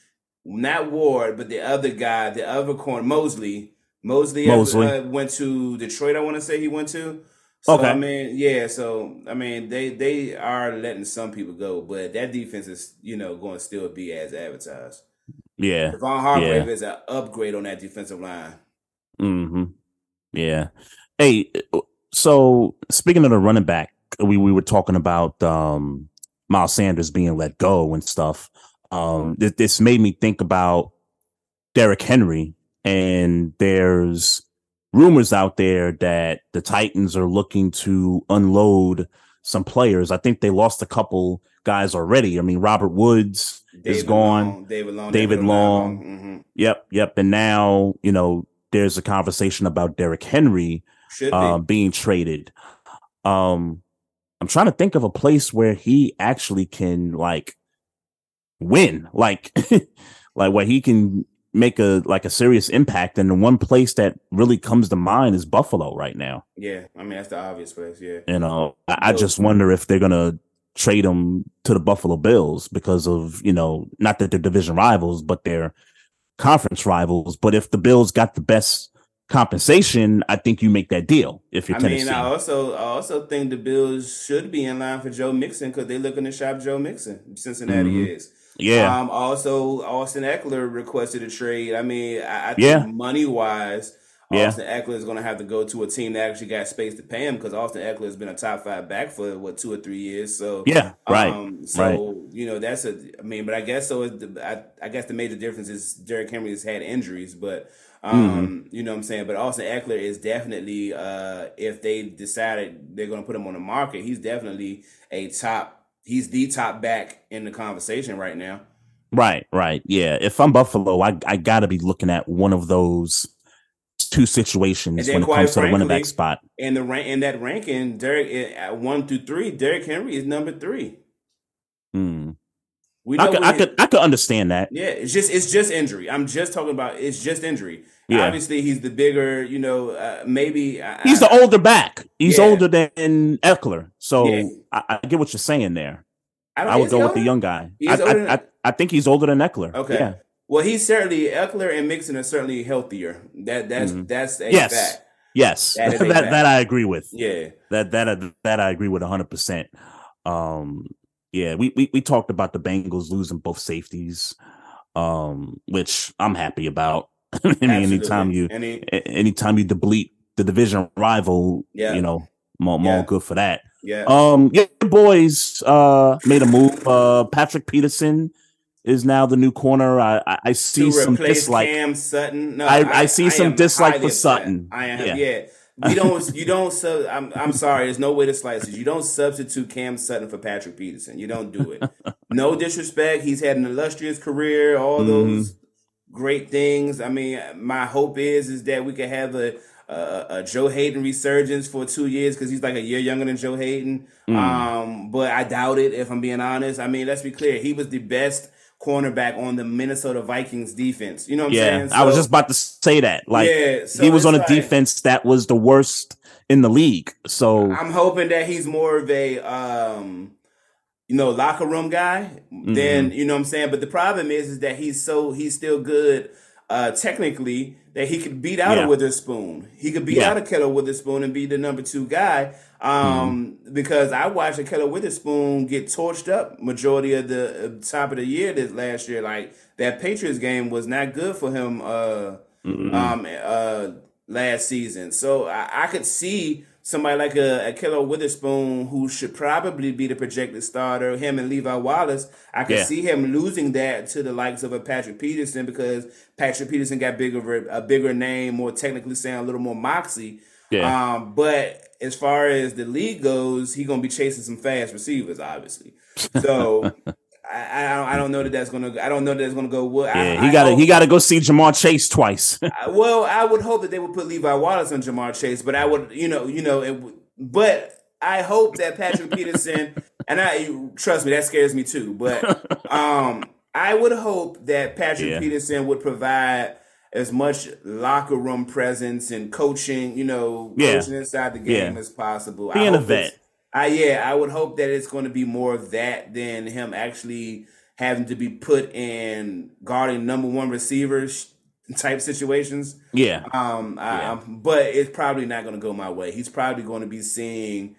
not Ward, but the other guy, the other corner, Moseley. Moseley, Moseley. Uh, went to Detroit. I want to say he went to. So, Okay. I mean, yeah. So I mean, they they are letting some people go, but that defense is you know going to still be as advertised. Yeah. Devon Hargrave is an upgrade on that defensive line. hmm Yeah. Hey, so speaking of the running back, we, we were talking about um Miles Sanders being let go and stuff. Um th- this made me think about Derrick Henry and there's rumors out there that the Titans are looking to unload some players. I think they lost a couple guys already. I mean, Robert Woods is gone. Long, David Long. David Long. hmm Yep, yep. And now, you know, there's a conversation about Derrick Henry be. uh, being traded. Um, I'm trying to think of a place where he actually can like win, like, like where he can make a like a serious impact. And the one place that really comes to mind is Buffalo right now. Yeah, I mean that's the obvious place. Yeah, you know, I, I just wonder if they're gonna trade him to the Buffalo Bills because of you know not that they're division rivals, but they're conference rivals. But if the Bills got the best compensation, I think you make that deal if you're I Tennessee. mean, I also I also think the Bills should be in line for Joe Mixon because they're looking to shop Joe Mixon. Cincinnati mm-hmm. is. Yeah. Um, also, Austin Ekeler requested a trade. I mean, I, I think yeah. money wise, yeah. Austin Ekeler is going to have to go to a team that actually got space to pay him because Austin Ekeler has been a top five back for what two or three years. So yeah, right. Um, so right. you know that's a. I mean, but I guess so. The, I, I guess the major difference is Derrick Henry has had injuries, but um, mm-hmm. you know what I'm saying. But Austin Ekeler is definitely uh, if they decided they're going to put him on the market, he's definitely a top. He's the top back in the conversation right now. Right, right. Yeah. If I'm Buffalo, I I gotta be looking at one of those two situations when it comes to the running back spot. And the rank in that ranking, Derek eh, at one through three, Derrick Henry is number three. Hmm. We I could, I could, I could understand that. Yeah, it's just, it's just injury. I'm just talking about, it's just injury. Yeah. Obviously, he's the bigger, you know, uh, maybe he's the older back. He's yeah. older than Ekeler, so yeah. I, I, get what you're saying there. I, I would go with the young guy. I, I, I, think he's older than Ekeler. Okay. Yeah. Well, he's certainly Ekeler and Mixon are certainly healthier. That that's mm-hmm. that's a yes. fact. Yes, that, that, that, I agree with. Yeah, that that that I agree with hundred percent. Um, yeah, we, we we talked about the Bengals losing both safeties, um, which I'm happy about. I mean, Absolutely. anytime you Any, anytime you deplete the division rival, yeah. you know, more more yeah. good for that. Yeah. Um, yeah, boys uh made a move. Uh Patrick Peterson is now the new corner. I I, I see some dislike. Cam Sutton. No, I, I, I see some dislike for Sutton. I am yeah. yeah. We don't you don't sub I'm I'm sorry, there's no way to slice it. You don't substitute Cam Sutton for Patrick Peterson. You don't do it. no disrespect. He's had an illustrious career, all mm-hmm. those great things. I mean, my hope is is that we can have a a, a Joe Haden resurgence for two years because he's like a year younger than Joe Haden. Mm. Um, but I doubt it if I'm being honest. I mean, let's be clear. He was the best cornerback on the Minnesota Vikings defense. You know what I'm yeah, saying? So, I was just about to say that. Like yeah, so he was on a like, defense that was the worst in the league. So I'm hoping that he's more of a um you know locker room guy mm-hmm. than you know what I'm saying. But the problem is is that he's so he's still good uh technically that he could beat out yeah. a Witherspoon. He could beat yeah. out Ahkello Witherspoon and be the number two guy. Um, mm-hmm. because I watched Ahkello Witherspoon get torched up majority of the uh, top of the year this last year. Like that Patriots game was not good for him. Uh, mm-hmm. um, uh, last season. So I, I could see somebody like a, Ahkello Witherspoon who should probably be the projected starter, him and Levi Wallace, I could yeah. see him losing that to the likes of a Patrick Peterson because Patrick Peterson got bigger a bigger name, more technically sound, a little more moxie. Yeah. Um, but as far as the league goes, he's gonna be chasing some fast receivers, obviously. So I, I, don't, I don't know that that's gonna. I don't know that that's gonna go well. Yeah, I, he got to he got to go see Ja'Marr Chase twice. well, I would hope that they would put Levi Wallace on Ja'Marr Chase, but I would, you know, you know, it, but I hope that Patrick Peterson and I trust me, that scares me too. But um, I would hope that Patrick yeah. Peterson would provide as much locker room presence and coaching, you know, yeah. coaching inside the game yeah. as possible. Being a vet. I yeah, I would hope that it's going to be more of that than him actually having to be put in guarding number one receivers type situations. Yeah. Um. Yeah. But it's probably not going to go my way. He's probably going to be seeing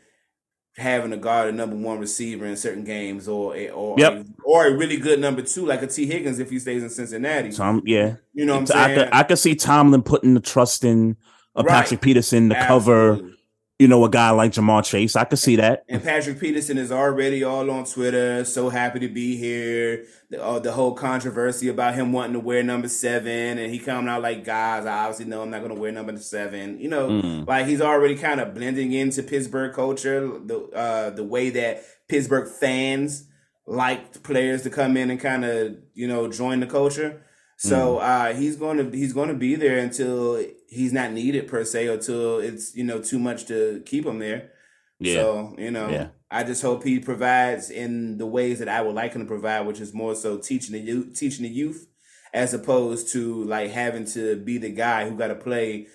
having to guard a number one receiver in certain games, or a, or yep. a, or a really good number two, like a Tee Higgins if he stays in Cincinnati. Tom, yeah, you know what I'm saying. I could, I could see Tomlin putting the trust in a right. Patrick Peterson to Absolutely. cover you know, a guy like Ja'Marr Chase. I could see that. And Patrick Peterson is already all on Twitter, so happy to be here. The, uh, the whole controversy about him wanting to wear number seven, and he coming out like, guys, I obviously know I'm not going to wear number seven. You know, mm. like he's already kind of blending into Pittsburgh culture, the uh, the way that Pittsburgh fans like players to come in and kind of you know join the culture. So mm. uh, he's going to he's going to be there until he's not needed per se, or until it's you know too much to keep him there. Yeah. So you know, yeah. I just hope he provides in the ways that I would like him to provide, which is more so teaching the youth, teaching the youth, as opposed to like having to be the guy who got to play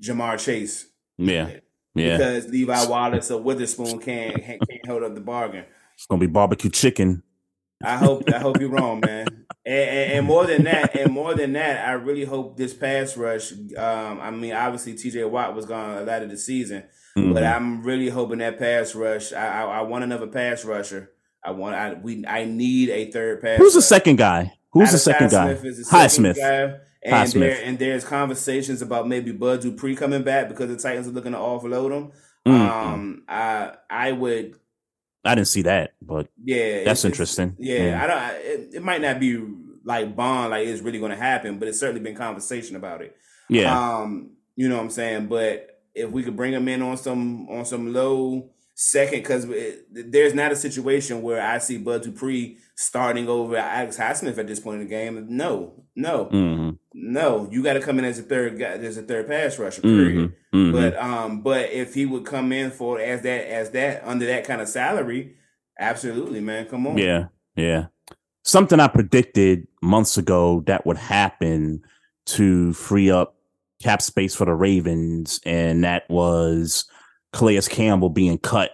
Ja'Marr Chase. Yeah, yeah. Because Levi Wallace or Witherspoon can't can't hold up the bargain. It's gonna be barbecue chicken. I hope I hope you're wrong, man. And, and, and, more than that, and more than that, I really hope this pass rush. Um, I mean, obviously T.J. Watt was gone a lot of the season, mm-hmm. but I'm really hoping that pass rush. I, I, I want another pass rusher. I want. I we. I need a third pass. Who's the second guy? Who's the second guy? Highsmith. Guy. And there and there's conversations about maybe Bud Dupree coming back because the Titans are looking to offload him. Mm-hmm. Um, I I would I didn't see that, but yeah, that's interesting. Yeah, yeah, I don't. It, it, might not be like Bond, like it's really going to happen, but it's certainly been conversation about it. Yeah, um, you know what I'm saying. But if we could bring him in on some on some low second, because there's not a situation where I see Bud Dupree starting over Alex Highsmith at this point in the game. No, no, mm-hmm. No. You got to come in as a third guy, as a third pass rusher. Period. Mm-hmm. Mm-hmm. But um, but if he would come in for as that as that under that kind of salary, absolutely, man. Come on. Yeah, yeah. Something I predicted months ago that would happen to free up cap space for the Ravens, and that was Calais Campbell being cut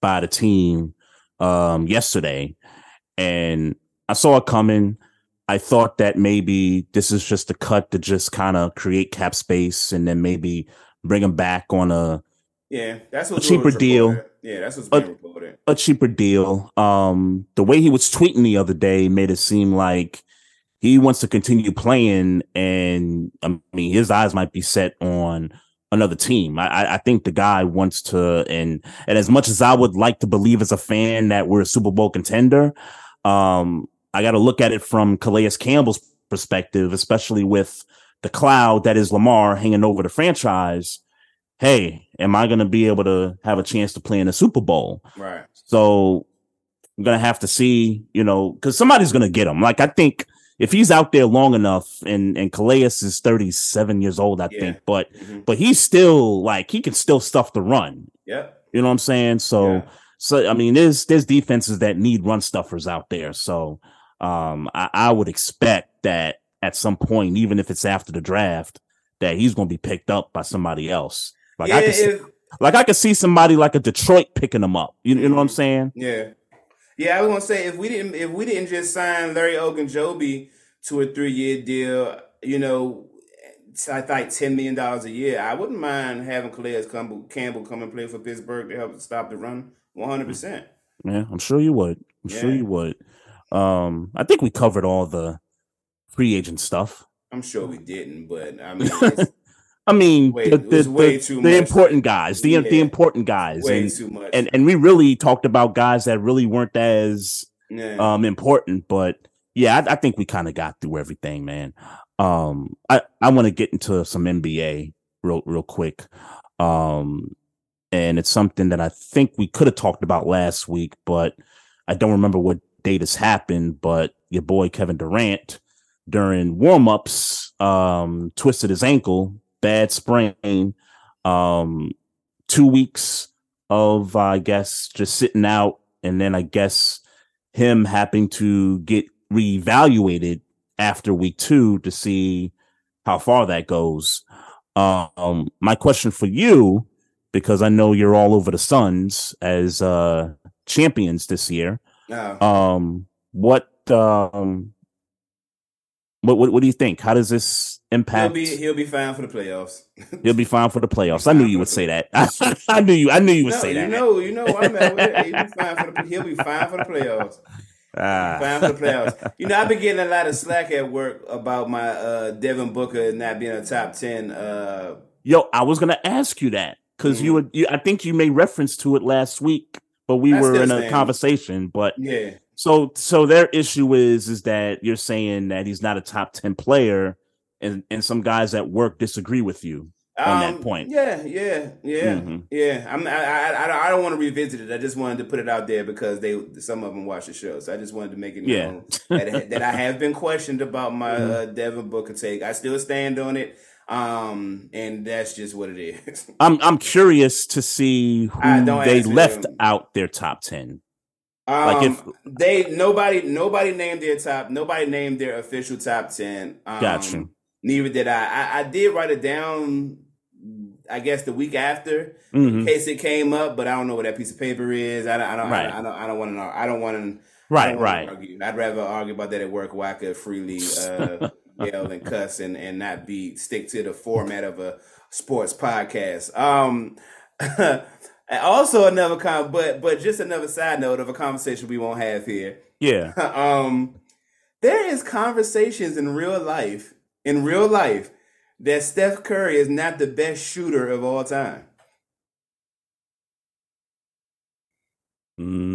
by the team um, yesterday and I saw it coming. I thought that maybe this is just a cut to just kind of create cap space and then maybe bring him back on a yeah, that's a cheaper deal. Yeah, that's what's being a, reported. A cheaper deal. Um, the way he was tweeting the other day made it seem like he wants to continue playing, and I mean, his eyes might be set on another team. I, I think the guy wants to, and and as much as I would like to believe as a fan that we're a Super Bowl contender, um, I got to look at it from Calais Campbell's perspective, especially with the cloud that is Lamar hanging over the franchise. Hey, am I going to be able to have a chance to play in the Super Bowl? Right. So I'm going to have to see, you know, because somebody's going to get him. Like, I think if he's out there long enough and and Calais is 37 years old, I yeah. think, but mm-hmm. but he's still like he can still stuff the run. Yeah. You know what I'm saying? So yeah. So I mean, there's there's defenses that need run stuffers out there. So um, I, I would expect that at some point, even if it's after the draft, that he's going to be picked up by somebody else. Like yeah, I can see, like I could see somebody like a Detroit picking him up. You, you know what I'm saying? Yeah, yeah. I was gonna say if we didn't if we didn't just sign Larry Ogunjobi to a three year deal, you know, I think ten million dollars a year, I wouldn't mind having Calais Campbell, Campbell come and play for Pittsburgh to help stop the run. One hundred percent. Yeah, I'm sure you would. I'm yeah. sure you would. Um, I think we covered all the free agent stuff. I'm sure we didn't, but I mean, I mean, way, the, the, the, the important guys, the yeah. the important guys, way and, too much. and and we really talked about guys that really weren't as yeah. um important, but yeah, I, I think we kind of got through everything, man. Um, I I want to get into some NBA real real quick. Um, and it's something that I think we could have talked about last week, but I don't remember what date has happened. But your boy Kevin Durant during warmups um, twisted his ankle, bad sprain. Um, two weeks of uh, I guess just sitting out, and then I guess him having to get reevaluated after week two to see how far that goes. Um, my question for you because I know you're all over the Suns as uh, champions this year. Yeah. Um, what um, what, what what do you think? How does this impact? He'll be he'll be fine for the playoffs. he'll be fine for the playoffs. I knew you would say that. I knew you. I knew you would no, say you that. You know, you know, I'm at with he'll be fine for the he'll be fine for the playoffs. Ah. Fine for the playoffs. You know, I've been getting a lot of slack at work about my uh, Devin Booker not being a top ten. Uh, Yo, I was gonna ask you that because mm-hmm. you would. You, I think you made reference to it last week, but we were in a conversation. But yeah. So so their issue is is that you're saying that he's not a top ten player, and and some guys at work disagree with you on um, that point. Yeah, yeah, yeah, mm-hmm. yeah. I'm, I, I, I don't want to revisit it. I just wanted to put it out there because they, some of them watch the show, so I just wanted to make it yeah. known that, that I have been questioned about my mm-hmm. uh, Devin Booker take. I still stand on it. Um, and that's just what it is. I'm I'm curious to see who they left out their top ten. Um, like if they nobody nobody named their top nobody named their official top ten. Um, gotcha. Neither did I. I. I did write it down. I guess the week after, mm-hmm. in case it came up, but I don't know what that piece of paper is. I don't. I don't. Right. I, don't. I don't want to know. I don't want to. Right. Right. Argue. I'd rather argue about that at work where I could freely uh, yell and cuss and and not be stick to the format of a sports podcast. Um. also another con, but but just another side note of a conversation we won't have here. Yeah. um, there is conversations in real life, in real life, that Steph Curry is not the best shooter of all time. Mm,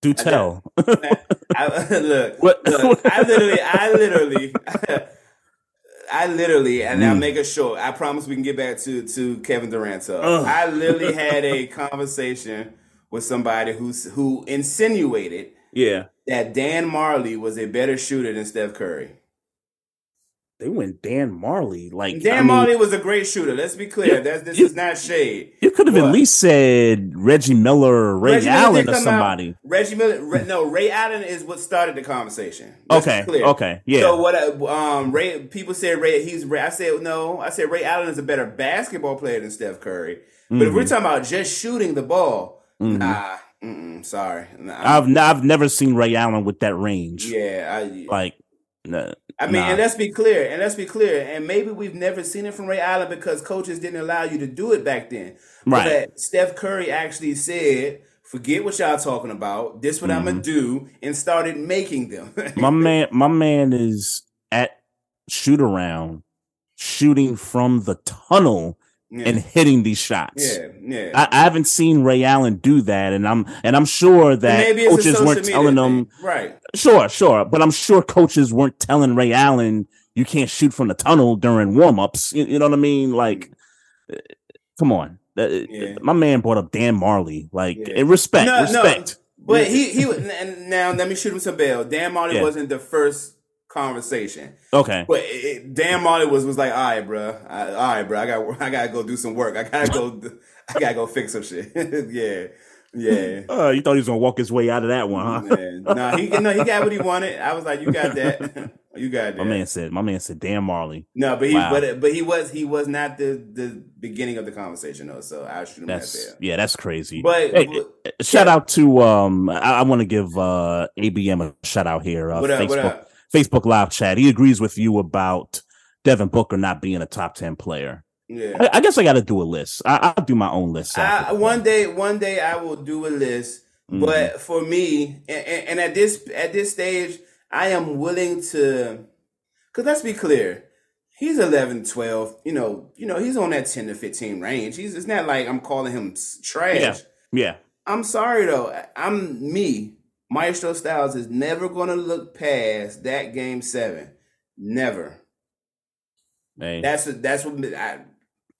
do tell. I, I, look, look, I literally, I literally. I literally, and mm. I'll make it short. I promise we can get back to to Kevin Durant. So I literally had a conversation with somebody who's who insinuated, yeah, that Dan Majerle was a better shooter than Steph Curry they went Dan Majerle. Like Dan I mean, Majerle was a great shooter. Let's be clear. Yeah, That's this you, is not shade. You could have at least said Reggie Miller or Ray Reggie Allen or somebody. Out. Reggie Miller. no, Ray Allen is what started the conversation. Let's okay. Okay. Yeah. So what? Um, Ray. People said Ray. He's. Ray, I said no. I said Ray Allen is a better basketball player than Steph Curry. But mm-hmm. if we're mm-hmm. talking about just shooting the ball, mm-hmm. nah. Sorry. Nah, I've I've never seen Ray Allen with that range. Yeah. I, like. Nah. I mean, nah. and let's be clear, and let's be clear, and maybe we've never seen it from Ray Allen because coaches didn't allow you to do it back then. Right. But Steph Curry actually said, "Forget what y'all talking about. This what mm-hmm. I'm gonna do," and started making them. my man, my man is at shoot around, shooting from the tunnel yeah. and hitting these shots. Yeah, yeah. I, I, haven't seen Ray Allen do that, and I'm and I'm sure that coaches weren't telling him. Right. Sure, sure, but I'm sure coaches weren't telling Ray Allen you can't shoot from the tunnel during warmups. You, you know what I mean? Like, mm. Eh, come on. Eh, yeah. My man brought up Dan Majerle. Like, yeah. Eh, respect, no, respect. No. But he he and now let me shoot him some bail. Dan Majerle wasn't the first conversation. Okay. But it, Dan Majerle was was like, all right, bro, I, all right, bro, I got I gotta go do some work. I gotta go, I gotta go fix some shit. yeah. Yeah. Uh, you thought he was gonna walk his way out of that one, huh? no, nah, he no, he got what he wanted. I was like, you got that. you got that. My man said, my man said, Dan Majerle. No, but he, wow. but but he was he was not the the beginning of the conversation though. So I shoot him that's, Yeah, that's crazy. But, hey, but shout yeah. out to um, I, I want to give uh ABM a shout out here. Uh, what up, Facebook. What up? Facebook live chat. He agrees with you about Devin Booker not being a top 10 player. Yeah. I, I guess I got to do a list. I, will do my own list. I, one day, one day I will do a list. Mm-hmm. But for me, and, and, at this at this stage, I am willing to, because let's be clear, he's 11, 12. You know, you know, he's on that 10 to 15 range. He's it's not like I'm calling him trash. Yeah. yeah. I'm sorry though. I'm me. Maestro Styles is never going to look past that game seven. Never. Hey. That's a, that's what I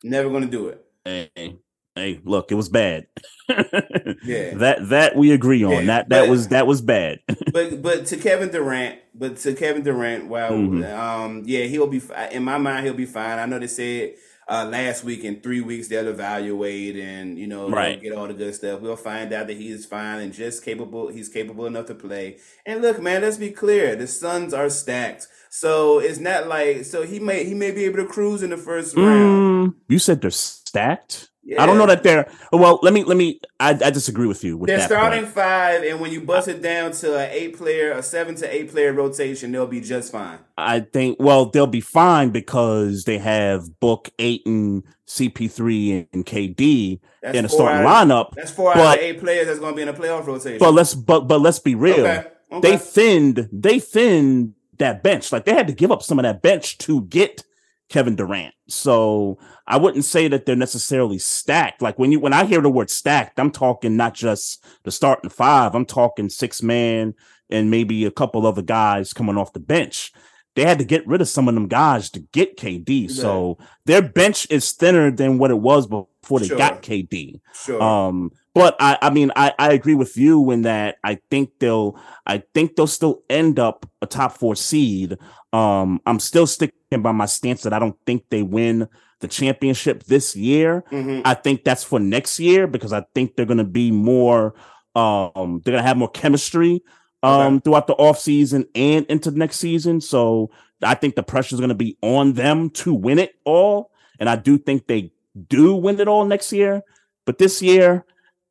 never going to do it. Hey, hey, look, it was bad. yeah, that that we agree on. Yeah, that that but, was that was bad. but but to Kevin Durant, but to Kevin Durant, well, mm-hmm. um, yeah, he'll be in my mind. He'll be fine. I know they said uh, last week in three weeks they'll evaluate and you know right. get all the good stuff. We'll find out that he's fine and just capable. He's capable enough to play. And look, man, let's be clear: the Suns are stacked, so it's not like so he may he may be able to cruise in the first mm, round. You said they're stacked. Yeah. I don't know that they're well. Let me let me. I, I disagree with you. With they're starting point. five, and when you bust it down to an eight player, a seven to eight player rotation, they'll be just fine. I think. Well, they'll be fine because they have Book, Ayton, CP3, and KD that's in a starting lineup. That's four but, out of eight players that's going to be in a playoff rotation. But let's but but let's be real. Okay. Okay. They thinned they thinned that bench. Like they had to give up some of that bench to get Kevin Durant. So I wouldn't say that they're necessarily stacked. Like when you when I hear the word stacked, I'm talking not just the starting five. I'm talking six man and maybe a couple other guys coming off the bench. They had to get rid of some of them guys to get KD. Yeah. So their bench is thinner than what it was before they sure. got KD. Sure. Um, but I, I mean, I, I agree with you in that I think they'll, I think they'll still end up a top four seed. Um, I'm still sticking by my stance that I don't think they win the championship this year. Mm-hmm. I think that's for next year because I think they're going to be more Um, they're gonna have more chemistry um okay. throughout the offseason and into the next season. So I think the pressure is gonna be on them to win it all. And I do think they do win it all next year. But this year,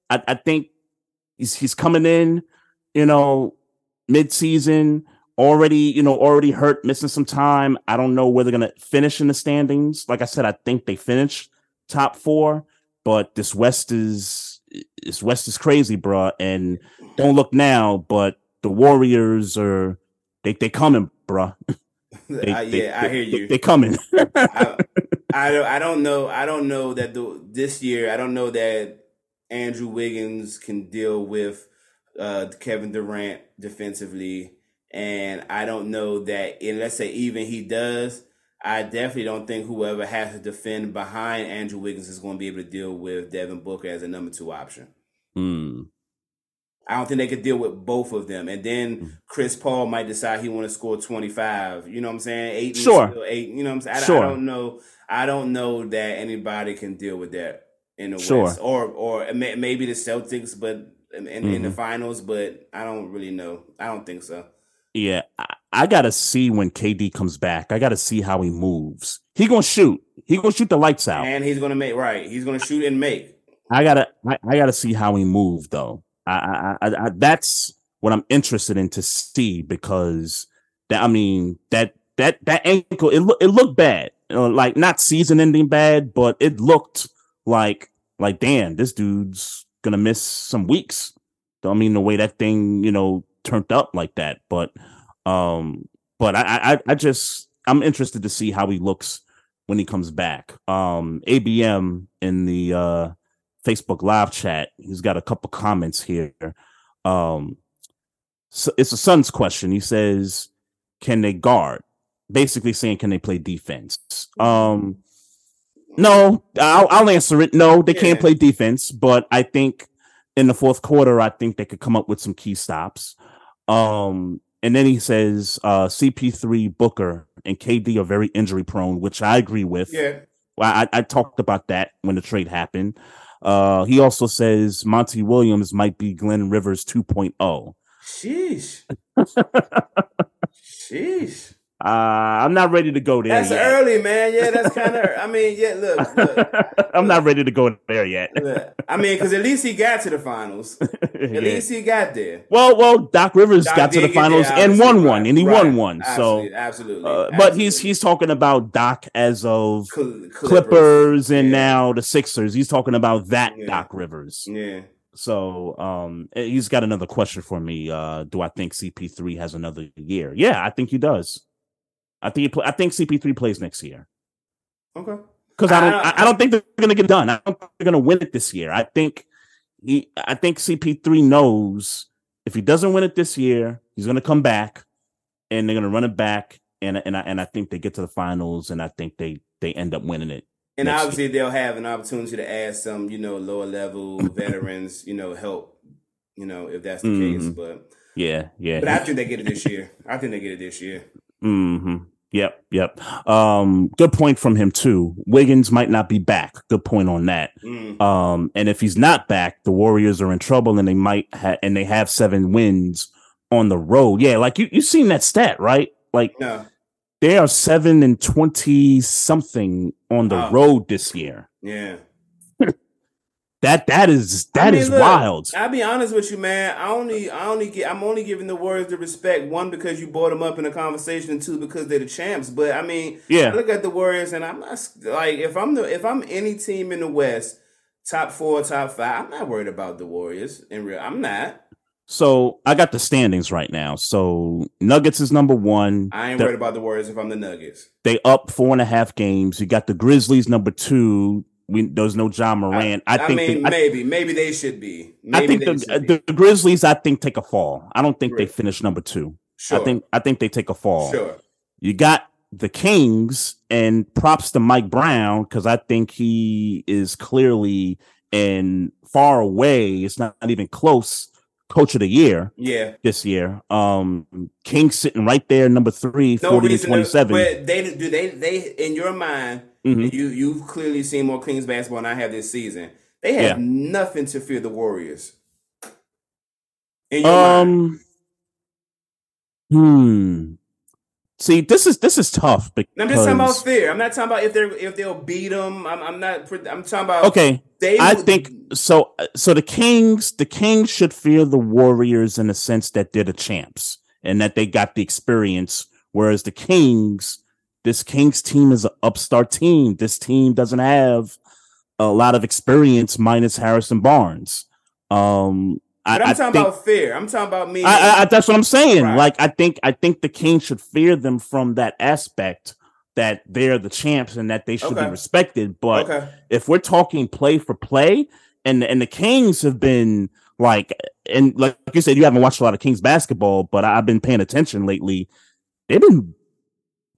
I, I think he's he's coming in, you know, mid-season already, you know, already hurt, missing some time. I don't know where they're gonna finish in the standings. Like I said, I think they finish top four, but this West is this West is crazy, bro. And don't look now, but the Warriors are they they coming, bro. they, uh, yeah, they, I hear you. They, they coming. I, I don't I don't know I don't know that the this year I don't know that Andrew Wiggins can deal with uh, Kevin Durant defensively and I don't know that, and let's say even he does, I definitely don't think whoever has to defend behind Andrew Wiggins is going to be able to deal with Devin Booker as a number two option. Hmm. I don't think they could deal with both of them. And then hmm. Chris Paul might decide he want to score 25. You know what I'm saying? Eight, sure. eight. You know what I'm saying? I, sure. I don't know. I don't know that anybody can deal with that in the sure. West, or or maybe the Celtics, but in, mm-hmm. in the mm-hmm. finals. But I don't really know. I don't think so. Yeah, I, I gotta see when KD comes back. I gotta see how he moves. He gonna shoot. He gonna shoot the lights out, and he's gonna make right. He's gonna shoot and make. I gotta, I, I gotta see how he move though. I, I, I, that's what I'm interested in to see because that I mean that that that ankle it look it looked bad, you know, like not season ending bad, but it looked like like damn, this dude's gonna miss some weeks. I mean the way that thing you know turned up like that. But um, but I, I I just I'm interested to see how he looks when he comes back. Um, ABM in the uh Facebook live chat, he's got a couple comments here. Um, so it's a Suns question. He says, "Can they guard?" Basically saying, "Can they play defense?" Um, no, I'll, I'll answer it. No, they yeah. can't play defense, but I think in the fourth quarter, I think they could come up with some key stops. Um, and then he says uh, CP3, Booker, and KD are very injury prone, which I agree with. Yeah. Well, I, I talked about that when the trade happened. Uh, he also says Monty Williams might be Glenn Rivers 2.0. Sheesh. Sheesh. Uh, I'm not ready to go there. That's yet. early, man. Yeah, that's kind of. I mean, yeah. Look, look I'm not ready to go there yet. Look, I mean, because at least he got to the finals. At yeah. least he got there. Well, well, Doc Rivers Doc got to the finals there, and won right, one, and he right. won one. Absolutely, so absolutely, uh, absolutely, But he's he's talking about Doc as of Clippers, Clippers and yeah. now the Sixers. He's talking about that yeah. Doc Rivers. Yeah. So um, he's got another question for me. Uh, do I think CP3 has another year? Yeah, I think he does. I think play, I think CP3 plays next year. Okay. Because I don't I, I, don't think they're gonna get done. I don't think they're gonna win it this year. I think he I think CP3 knows if he doesn't win it this year, he's gonna come back and they're gonna run it back. And and I and I think they get to the finals and I think they they end up winning it. And obviously year. they'll have an opportunity to add some, you know, lower level veterans, you know, help, you know, if that's the mm-hmm. case. But yeah, yeah. But I think they get it this year. I think they get it this year. Hmm. Yep. Yep. Um. Good point from him too. Wiggins might not be back. Good point on that. Mm. Um. And if he's not back, the Warriors are in trouble, and they might have, and they have seven wins on the road. Yeah. Like you, you seen that stat, right? Like. Yeah. They are seven and twenty something on the oh. road this year. Yeah. That that is that I mean, is look, wild. I'll be honest with you, man. I only I only get I'm only giving the Warriors the respect one because you brought them up in a conversation, and two because they're the champs. But I mean, yeah, I look at the Warriors, and I'm not like if I'm the if I'm any team in the West, top four, top five, I'm not worried about the Warriors. In real, I'm not. So I got the standings right now. So Nuggets is number one. I ain't They're, worried about the Warriors if I'm the Nuggets. They up four and a half games. You got the Grizzlies number two we there's no Ja Morant. I, I think mean, maybe maybe they should be. Maybe I think the, the, Grizzlies. I think take a fall. I don't think right. they finish number two. Sure. I think I think they take a fall. Sure. You got the Kings, and props to Mike Brown because I think he is clearly and far away. It's not, not even close. Coach of the year, yeah, this year. Um, Kings sitting right there, number three, no 40 to 27. To, but they do they they in your mind Mm-hmm. you you've clearly seen more Kings basketball than I have this season. They have yeah. nothing to fear the Warriors. um. Hmm. See, this is this is tough. Because I'm just talking about fear. I'm not talking about if they're if they'll beat them. I'm, I'm not. I'm talking about okay. They I think so. So the Kings, the Kings should fear the Warriors in the sense that they're the champs and that they got the experience, whereas the Kings, this Kings team is an upstart team. This team doesn't have a lot of experience, minus Harrison Barnes. Um, but I'm I, talking I think, about fear. I'm talking about me. I, I, that's what I'm saying. Right. Like I think I think the Kings should fear them from that aspect that they're the champs and that they should okay. be respected. But okay. if we're talking play for play, and and the Kings have been like, and like you said, you haven't watched a lot of Kings basketball, but I've been paying attention lately. They've been,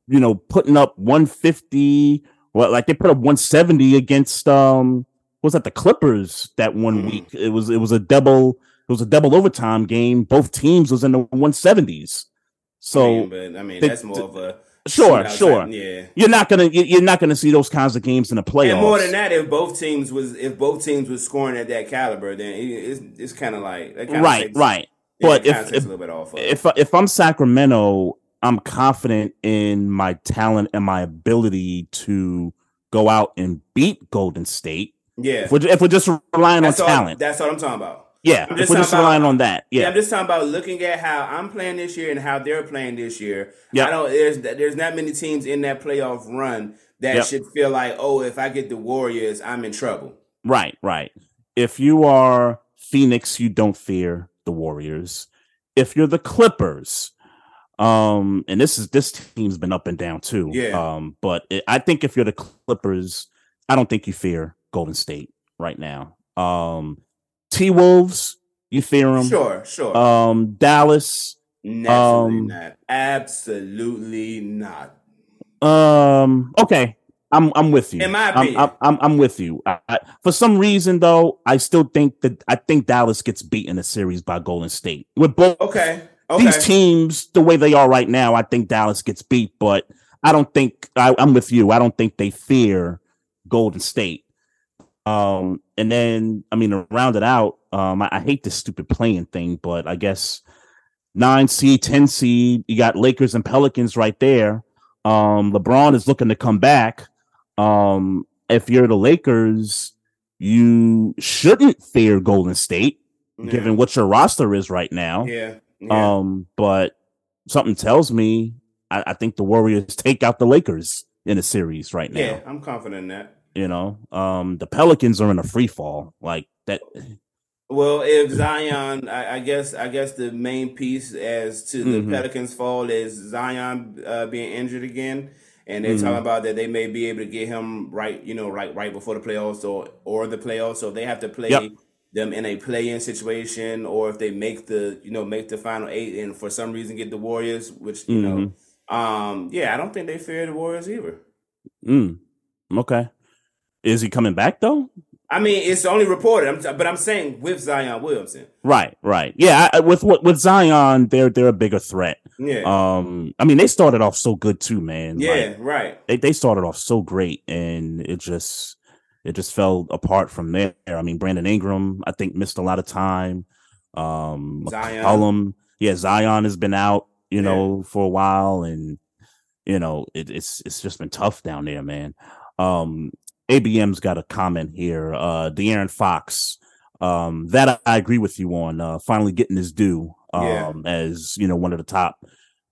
you know, putting up 150. Well, like they put up 170 against um, was that the Clippers that one mm. week? It was it was a double it was a double overtime game. Both teams was in the 170s. So, I mean, but, I mean that's more of a sure, sure. Type, yeah, you're not gonna you're not gonna see those kinds of games in the playoffs. And more than that, if both teams was if both teams was scoring at that caliber, then it's it's kind of like right, takes, right. But if if, if if I'm Sacramento, I'm confident in my talent and my ability to go out and beat Golden State. Yeah. If we're, if we're just relying that's on all, talent, that's what I'm talking about. Yeah, I'm just, we're just relying on that. Yeah. yeah. I'm just talking about looking at how I'm playing this year and how they're playing this year. Yeah, I don't. There's there's not many teams in that playoff run that yep. should feel like, oh, if I get the Warriors, I'm in trouble. Right, right. If you are Phoenix, you don't fear the Warriors. If you're the Clippers, um, and this is this team's been up and down too. Yeah. Um, but it, I think if you're the Clippers, I don't think you fear Golden State right now. Um T Wolves, you fear them? Sure, sure. Um, Dallas, Naturally um, not. Absolutely not. Um. Okay. I'm I'm with you. In my opinion, I'm I'm, I'm with you. I, I, for some reason, though, I still think that I think Dallas gets beat in the series by Golden State. With both okay. Okay. these teams, the way they are right now, I think Dallas gets beat. But I don't think I, I'm with you. I don't think they fear Golden State. Um, and then I mean to round it out, um, I, I hate this stupid playing thing, but I guess nine seed, ten seed, you got Lakers and Pelicans right there. Um, LeBron is looking to come back. Um, if you're the Lakers, you shouldn't fear Golden State, yeah. given what your roster is right now. Yeah. Yeah. Um, but something tells me I, I, think the Warriors take out the Lakers in a series right now. Yeah, I'm confident in that. You know, um, the Pelicans are in a free fall like that. Well, if Zion, I, I, guess, I guess the main piece as to the mm-hmm. Pelicans' fall is Zion uh, being injured again, and they're mm-hmm. talking about that they may be able to get him right, you know, right, right before the playoffs or or the playoffs. So they have to play yep. Them in a play-in situation, or if they make the, you know, make the final eight, and for some reason get the Warriors, which you mm-hmm. know, um, yeah, I don't think they fear the Warriors either. Mm. Okay. Is he coming back though? I mean, it's only reported. I'm, but I'm saying with Zion Williamson. Right, right. Yeah, I, with with Zion, they're they're a bigger threat. Yeah. Um, I mean, they started off so good too, man. Yeah, like, right. They they started off so great, and it just it just fell apart from there. I mean, Brandon Ingram, I think, missed a lot of time. Um, Zion. McCollum, yeah, Zion has been out, you know, yeah. for a while, and you know, it, it's it's just been tough down there, man. Um, ABM's got a comment here. Uh, De'Aaron Fox. Um, that I agree with you on. Uh, finally getting his due. Um, yeah. as you know, one of the top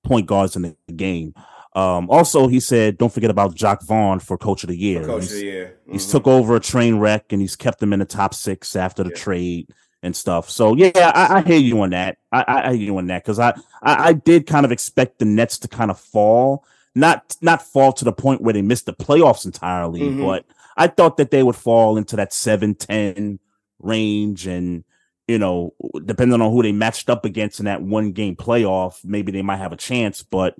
point guards in the game. Um, also, he said, don't forget about Jacque Vaughn for Coach of the Year. For Coach he's, of the Year. Mm-hmm. He's took over a train wreck and he's kept them in the top six after the yeah. trade and stuff. So yeah, I, I hear you on that. I, I hear you on that because I, I, I did kind of expect the Nets to kind of fall, not not fall to the point where they missed the playoffs entirely, mm-hmm. but I thought that they would fall into that 7 10 range. And, you know, depending on who they matched up against in that one game playoff, maybe they might have a chance. But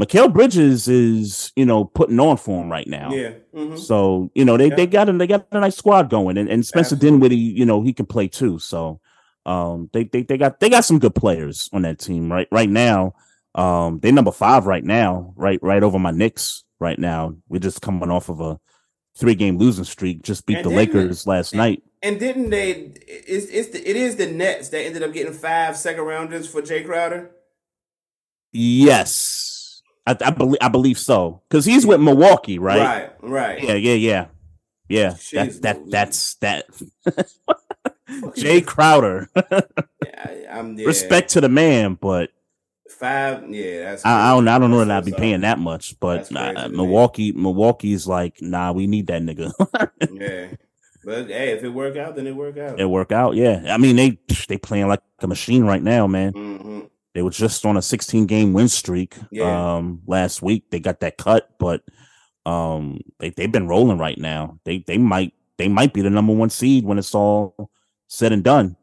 Mikal Bridges is, you know, putting on for him right now. Yeah. Mm-hmm. So, you know, they, yeah. they got they got a nice squad going. And, and Spencer Absolutely. Dinwiddie, you know, he can play too. So um they, they they got they got some good players on that team right right now. Um they number five right now, right right over my Knicks right now. We're just coming off of a three game losing streak. Just beat and the Lakers last and, night. And didn't they? It's it's the, it is the Nets that ended up getting five second rounders for Jae Crowder. Yes, I, I believe I believe so because he's with Milwaukee, right? Right, right. Yeah, yeah, yeah, yeah. Jeez that that that's that. Jae Crowder. I, I'm yeah, Respect to the man, but five. Yeah, that's. I, I don't I don't know that I'd be sorry. paying that much. But uh. Milwaukee, Milwaukee's like, nah, we need that nigga. Yeah, but hey, if it work out, then it work out. it work out, yeah. I mean, they they playing like a machine right now, man. hmm They were just on a 16 game win streak Yeah. um last week. They got that cut, but um they they've been rolling right now. They they might they might be the number one seed when it's all said and done.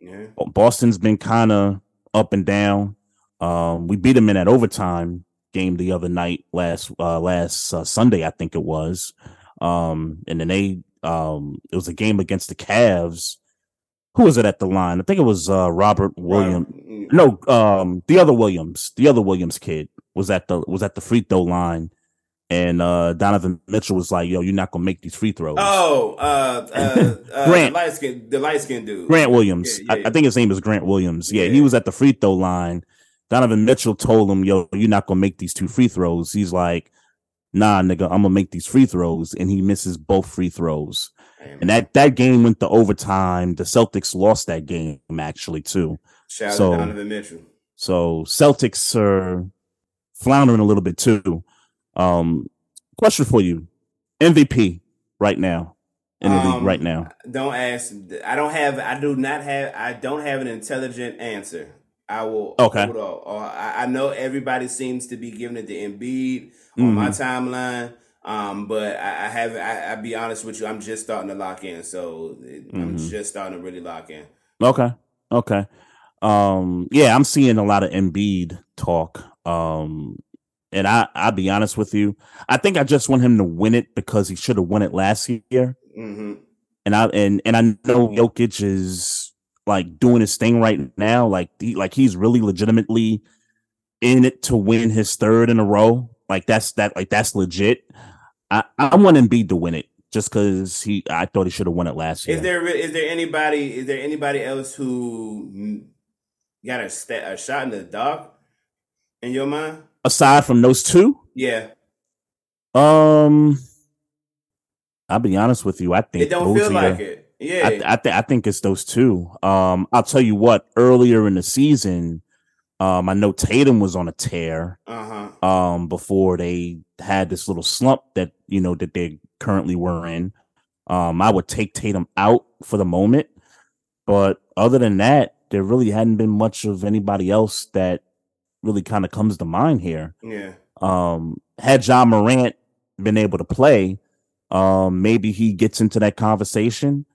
Yeah, Boston's been kind of up and down. Um, we beat them in that overtime game the other night, last uh, last uh, Sunday, I think it was. Um, and then they um, it was a game against the Cavs. Who was it at the line? I think it was uh, Robert Williams. No, um, the other Williams, the other Williams kid was at the was at the free throw line, and uh, Donovan Mitchell was like, "Yo, you're not gonna make these free throws." Oh, uh, uh, uh Grant. the light skin, the light skin dude, Grant Williams. Yeah, yeah, I, yeah. I think his name is Grant Williams. Yeah, he was at the free throw line. Donovan Mitchell told him, "Yo, you're not gonna make these two free throws." He's like, "Nah, nigga, I'm gonna make these free throws," and he misses both free throws. Damn. And that that game went to overtime. The Celtics lost that game actually too. Shout out so- to Donovan Mitchell. So Celtics are floundering a little bit too. Um, question for you: MVP right now in the league Um, right now? Don't ask. I don't have. I do not have. I don't have an intelligent answer. I will. Okay. Hold on. Or I, I know everybody seems to be giving it to Embiid on my Mm-hmm. timeline. Um, but I, I haven't. I, I'll be honest with you. I'm just starting to lock in. So I'm Mhm. just starting to really lock in. Okay. Okay. Um, yeah, I'm seeing a lot of Embiid talk. Um, and I, I'll be honest with you. I think I just want him to win it because he should have won it last year. hmm And I and and I know Jokic is like doing his thing right now. Like he like he's really legitimately in it to win his third in a row. Like that's that like that's legit. I, I want Embiid to win it just because he I thought he should have won it last year. Is there is there anybody is there anybody else who got a, sta a shot in the dark in your mind? Aside from those two, Yeah, Um, I'll be honest with you. I think it don't feel are- like it. Yeah, I, I, th- I think it's those two. Um, I'll tell you what. Earlier in the season, um, I know Tatum was on a tear. uh huh. Um, before they had this little slump that you know that they currently were in. Um, I would take Tatum out for the moment, but other than that, there really hadn't been much of anybody else that really kind of comes to mind here Yeah. um had Ja Morant been able to play, um maybe he gets into that conversation.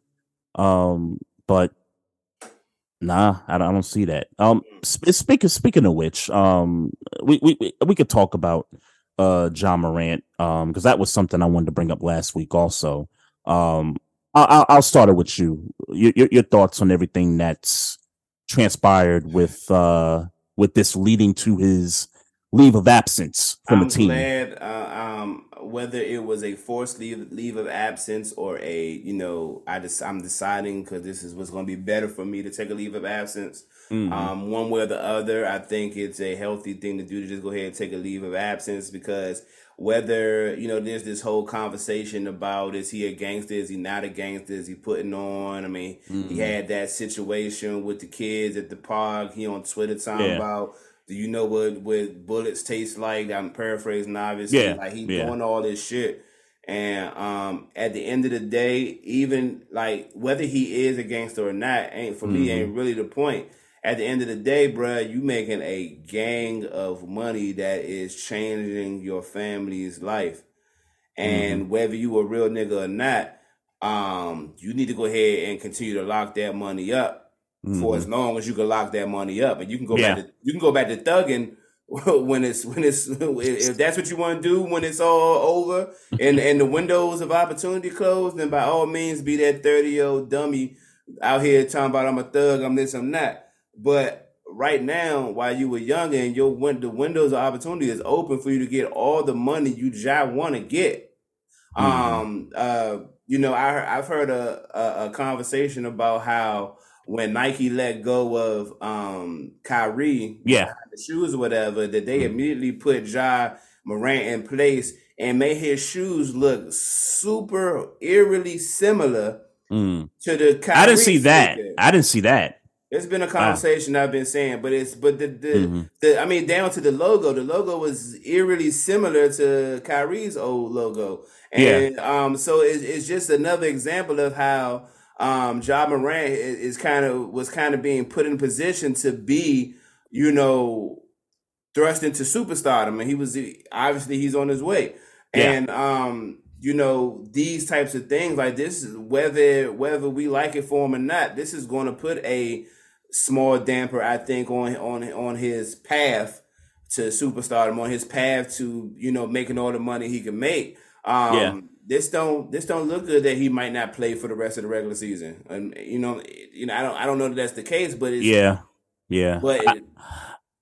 Um but nah, I don't, I don't see that. Um sp- speaking speaking of which, um we we we, could talk about uh Ja Morant um because that was something I wanted to bring up last week also. Um I, I'll, I'll start it with you. Your, your your thoughts on everything that's transpired with uh with this leading to his leave of absence from I'm the team. glad. Uh, um, whether it was a forced leave leave of absence or a you know I just I'm deciding because this is what's going to be better for me to take a leave of absence. Mhm. Um, one way or the other, I think it's a healthy thing to do to just go ahead and take a leave of absence because whether you know there's this whole conversation about is he a gangster, is he not a gangster, is he putting on? I mean, Mm-hmm. he had that situation with the kids at the park. He on Twitter talking Yeah. about. Do you know what what bullets taste like? I'm paraphrasing, obviously. Yeah, Like he yeah. doing all this shit, and um, at the end of the day, even like whether he is a gangster or not, ain't for me Mm-hmm. ain't really the point. At the end of the day, bruh, you making a gang of money that is changing your family's life, and Mm-hmm. whether you a real nigga or not, um, you need to go ahead and continue to lock that money up for as long as you can lock that money up, and you can go Mm-hmm. Yeah. back to you can go back to thugging when it's when it's if that's what you want to do when it's all over and and the windows of opportunity closed, then by all means be that thirty year old dummy out here talking about I'm a thug, I'm this, I'm that. But right now, while you were younger and your win- the windows of opportunity is open for you to get all the money you just want to get. Mhm. Um, uh, you know, I I've heard a, a, a conversation about how when Nike let go of um Kyrie, yeah, the shoes or whatever, that they mm-hmm. immediately put Ja Morant in place and made his shoes look super eerily similar mm. to the. Kyrie I didn't see that. I didn't see that. It's been a conversation I've been saying, but it's but the the, mm-hmm. the I mean down to the logo. The logo was eerily similar to Kyrie's old logo, and yeah. um, so it's, it's just another example of how um, Ja Morant is, is kind of was kind of being put in position to be, you know, thrust into superstardom, and he was obviously he's on his way, yeah. and um, you know these types of things like this, whether whether we like it for him or not, this is going to put a small damper, I think, on on on his path to superstardom, on his path to you know making all the money he can make. Um, yeah. This don't this don't look good that he might not play for the rest of the regular season, and you know, you know, I don't I don't know that that's the case, but yeah, yeah. But I,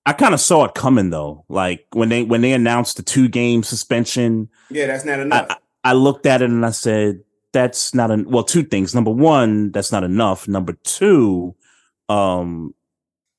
I kind of saw it coming though. Like when they when they announced the two game suspension. Yeah, that's not enough. I, I looked at it and I said, that's not an well, two things. Number one, that's not enough. Number two, um,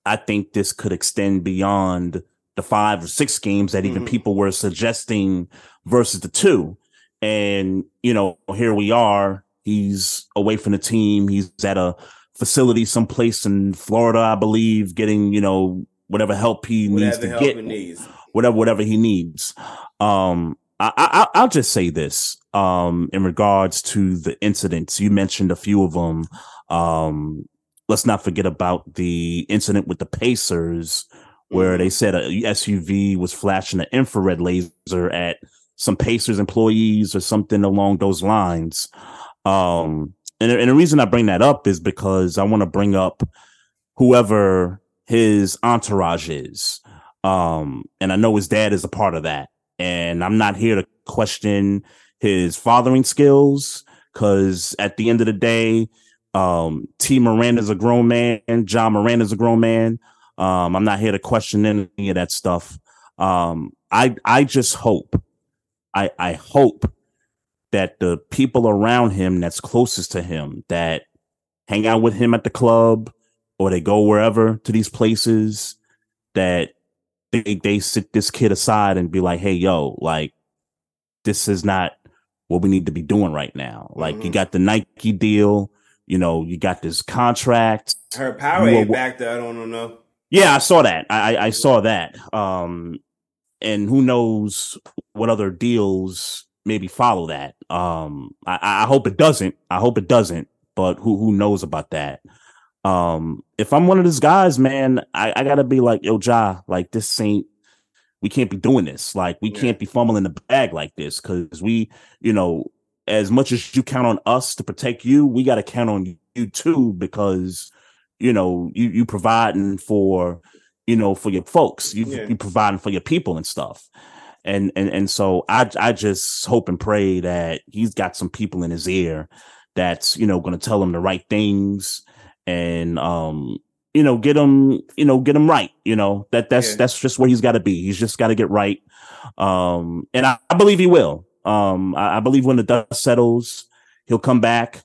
I think this could extend beyond the five or six games that even mm-hmm. people were suggesting versus the two. And, you know, here we are. He's away from the team. He's at a facility someplace in Florida, I believe, getting, you know, whatever help he whatever needs to get. Needs. Whatever, whatever he needs. Um, I, I, will just say this, um, in regards to the incidents. You mentioned a few of them. Um, let's not forget about the incident with the Pacers where they mm-hmm. said a SUV was flashing an infrared laser at some Pacers employees or something along those lines. Um, and, and the reason I bring that up is because I want to bring up whoever his entourage is. Um, and I know his dad is a part of that. And I'm not here to question his fathering skills because at the end of the day, um, T. Miranda's a grown man. Ja Morant's a grown man. Um, I'm not here to question any of that stuff. Um, I I just hope, I I hope that the people around him that's closest to him that hang out with him at the club or they go wherever to these places that they they sit this kid aside and be like, hey yo, like this is not what we need to be doing right now. Like mm-hmm. you got the Nike deal you know, you got this contract. Her power ain't back there. I don't know. Yeah, I saw that. I, I saw that. Um, and who knows what other deals maybe follow that. Um, I, I hope it doesn't. I hope it doesn't. But who who knows about that? Um, if I'm one of those guys, man, I, I gotta be like, yo, Ja, like this ain't we can't be doing this. Like we yeah. can't be fumbling the bag like this because we, you know, as much as you count on us to protect you, we got to count on you too because you know you you providing for you know for your folks, you yeah. you providing for your people and stuff. And and and so I I just hope and pray that he's got some people in his ear that's you know going to tell him the right things and um you know get him you know get him right you know that that's yeah. that's just where he's got to be he's just got to get right um and I, I believe he will um, I, I, believe when the dust settles, he'll come back.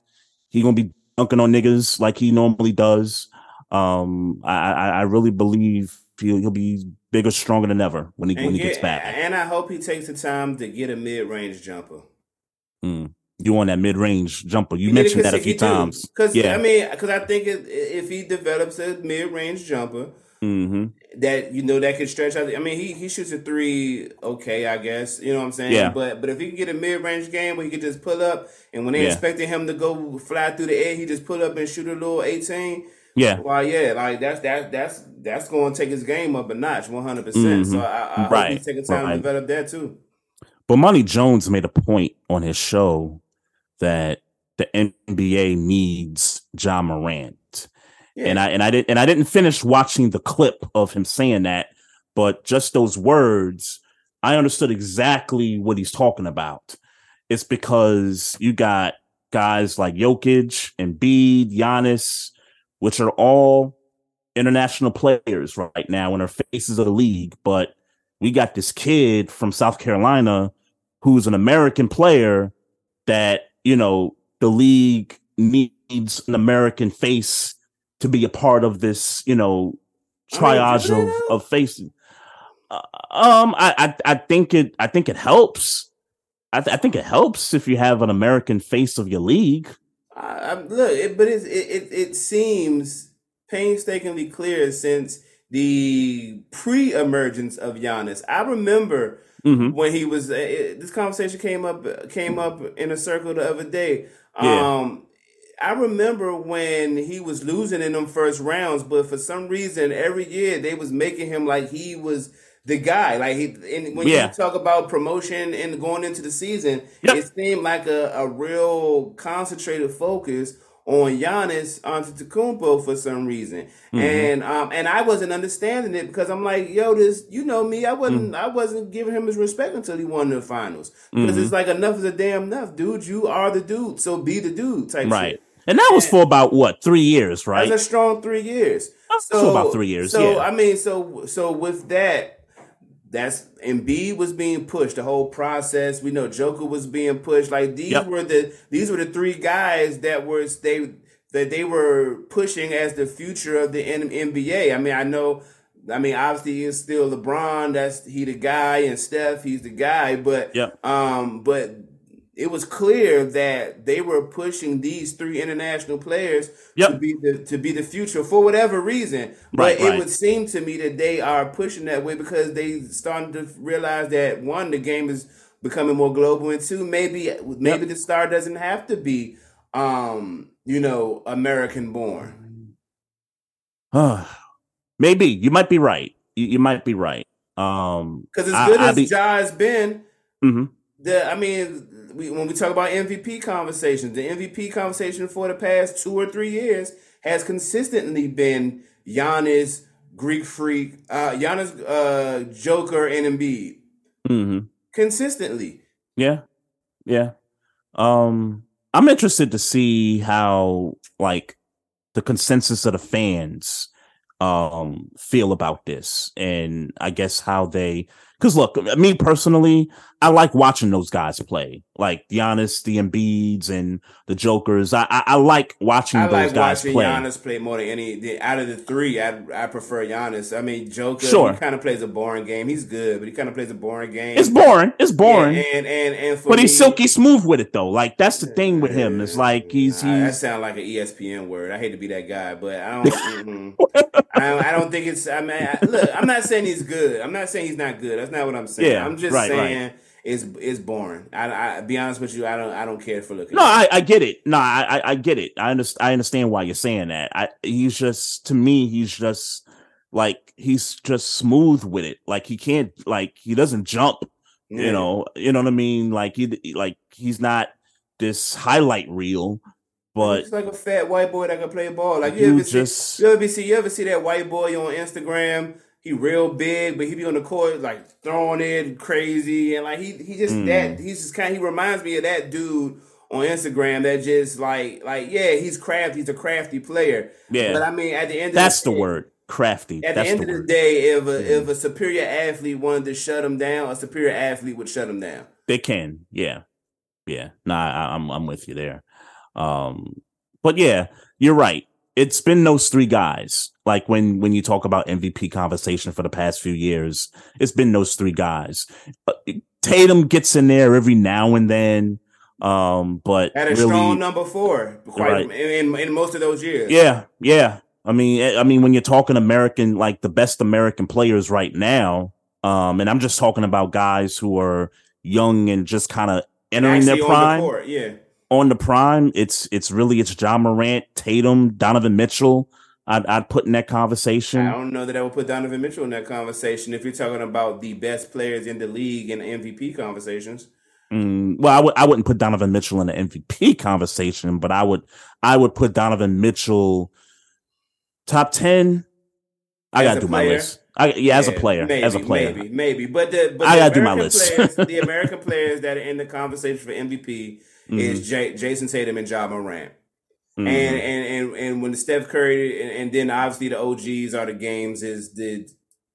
He's gonna be dunking on niggas like he normally does. Um, I, I, I really believe he'll, he'll be bigger, stronger than ever when he and when he gets back. And I hope he takes the time to get a mid range jumper. Mm. You want that mid range jumper? You mentioned that a few times. Because yeah, I mean, because I think it, if he develops a mid range jumper, Mm-hmm. That you know that could stretch out. I mean, he he shoots a three, okay, I guess. You know what I'm saying? Yeah. But but if he can get a mid range game where he can just pull up, and when they yeah. expecting him to go fly through the air, he just pull up and shoot a little 18. Yeah. Well, yeah, like that's that that's that's going to take his game up a notch, 100. Mm-hmm. percent So I, I right. hope he's taking time right. to develop that too. But Monty Jones made a point on his show that the NBA needs Ja Morant And I and I didn't and I didn't finish watching the clip of him saying that, but just those words, I understood exactly what he's talking about. It's because you got guys like Jokic and Bede, Giannis, which are all international players right now and are faces of the league. But we got this kid from South Carolina who's an American player that, you know, the league needs an American face to be a part of this, you know, triage of, of faces. Uh, um, I, I I think it I think it helps. I, th- I think it helps if you have an American face of your league. I, look, it, but it, it it seems painstakingly clear since the pre-emergence of Giannis. I remember mm-hmm. when he was. It, this conversation came up came up in a circle the other day. Yeah. Um, I remember when he was losing in them first rounds, but for some reason, every year they was making him like he was the guy. Like he, and when yeah. you talk about promotion and going into the season, yep. it seemed like a, a real concentrated focus on Giannis Antetokounmpo for some reason, mm-hmm. and um, and I wasn't understanding it because I'm like, yo, this, you know me, I wasn't, mm-hmm. I wasn't giving him his respect until he won the finals because mm-hmm. it's like enough is a damn enough, dude. You are the dude, so be the dude, type right. Shit. And that was for about what three years, right? That's a strong three years. So about three years. So yeah. I mean, so so with that, that's Embiid was being pushed the whole process. We know Joker was being pushed. Like these yep. were the these were the three guys that were they that they were pushing as the future of the NBA. I mean, I know. I mean, obviously, it's still LeBron. That's he the guy, and Steph, he's the guy. But yep. um, but it was clear that they were pushing these three international players yep. to be the to be the future for whatever reason. But right, it right. would seem to me that they are pushing that way because they starting to realize that one, the game is becoming more global, and two, maybe maybe yep. the star doesn't have to be, um, you know, American born. maybe you might be right. You, you might be right. Um, because as good I, as be... Ja has been, mm-hmm. the I mean we, when we talk about MVP conversations, the MVP conversation for the past two or three years has consistently been Giannis, Greek Freak, uh, Giannis, uh, Joker, and Embiid. Mm-hmm. Consistently. Yeah, yeah. Um, I'm interested to see how like the consensus of the fans um feel about this and i guess how they because look, me personally, I like watching those guys play, like Giannis, the Embiids, and the Jokers. I I, I like watching I those like guys watching play. Giannis play more than any the, out of the three. I I prefer Giannis. I mean, Joker, sure. kind of plays a boring game. He's good, but he kind of plays a boring game. It's boring. It's boring. Yeah, and and and but me, he's silky smooth with it though. Like that's the thing with him. It's like he's, he's that sounds like an ESPN word. I hate to be that guy, but I don't. I, I, don't think it's. I mean, I, look, I'm not saying he's good. I'm not saying he's not good. That's not what I'm saying. Yeah, I'm just right, saying right. it's it's boring. I, I be honest with you, I don't I don't care for looking. No, I, I get it. No, I I get it. I understand. I understand why you're saying that. I he's just to me, he's just like he's just smooth with it. Like he can't like he doesn't jump. Yeah. You know, you know what I mean. Like he like he's not this highlight reel but it's like a fat white boy that can play ball. Like you, you ever just, see, you ever see, you ever see that white boy on Instagram? He real big, but he be on the court like throwing it crazy, and like he he just mm. that he's just kind. Of, He reminds me of that dude on Instagram that just like like yeah he's crafty. He's a crafty player. Yeah, but I mean at the end that's the, the word crafty. At that's the end the of the day, if a mm. if a superior athlete wanted to shut him down, a superior athlete would shut him down. They can, yeah, yeah. Nah, I, I'm I'm with you there. Um, but yeah, you're right. It's been those three guys. Like when when you talk about MVP conversation for the past few years, it's been those three guys. Uh, Tatum gets in there every now and then. Um, but had a really, strong number four quite right. in, in, most of those years. Yeah, yeah. I mean, eh, I mean, when you're talking American, like the best American players right now, um, and I'm just talking about guys who are young and just kind of entering Actually their prime. The court, yeah on the prime, it's it's really it's Ja Morant, Tatum, Donovan Mitchell. I'd, I'd put in that conversation. I don't know that I would put Donovan Mitchell in that conversation if you're talking about the best players in the league in MVP conversations. Mm, well, I would I wouldn't put Donovan Mitchell in the MVP conversation, but I would I would put Donovan Mitchell top ten. I gotta do player, my list. I, yeah, yeah, as a player, maybe, as a player, maybe, maybe. But the but I gotta do my list. players, the American players that are in the conversation for MVP mm-hmm. is J- Jayson Tatum and Ja Morant. Mm-hmm. And, and and and when the Steph Curry and, and, then obviously the OGs are the games is the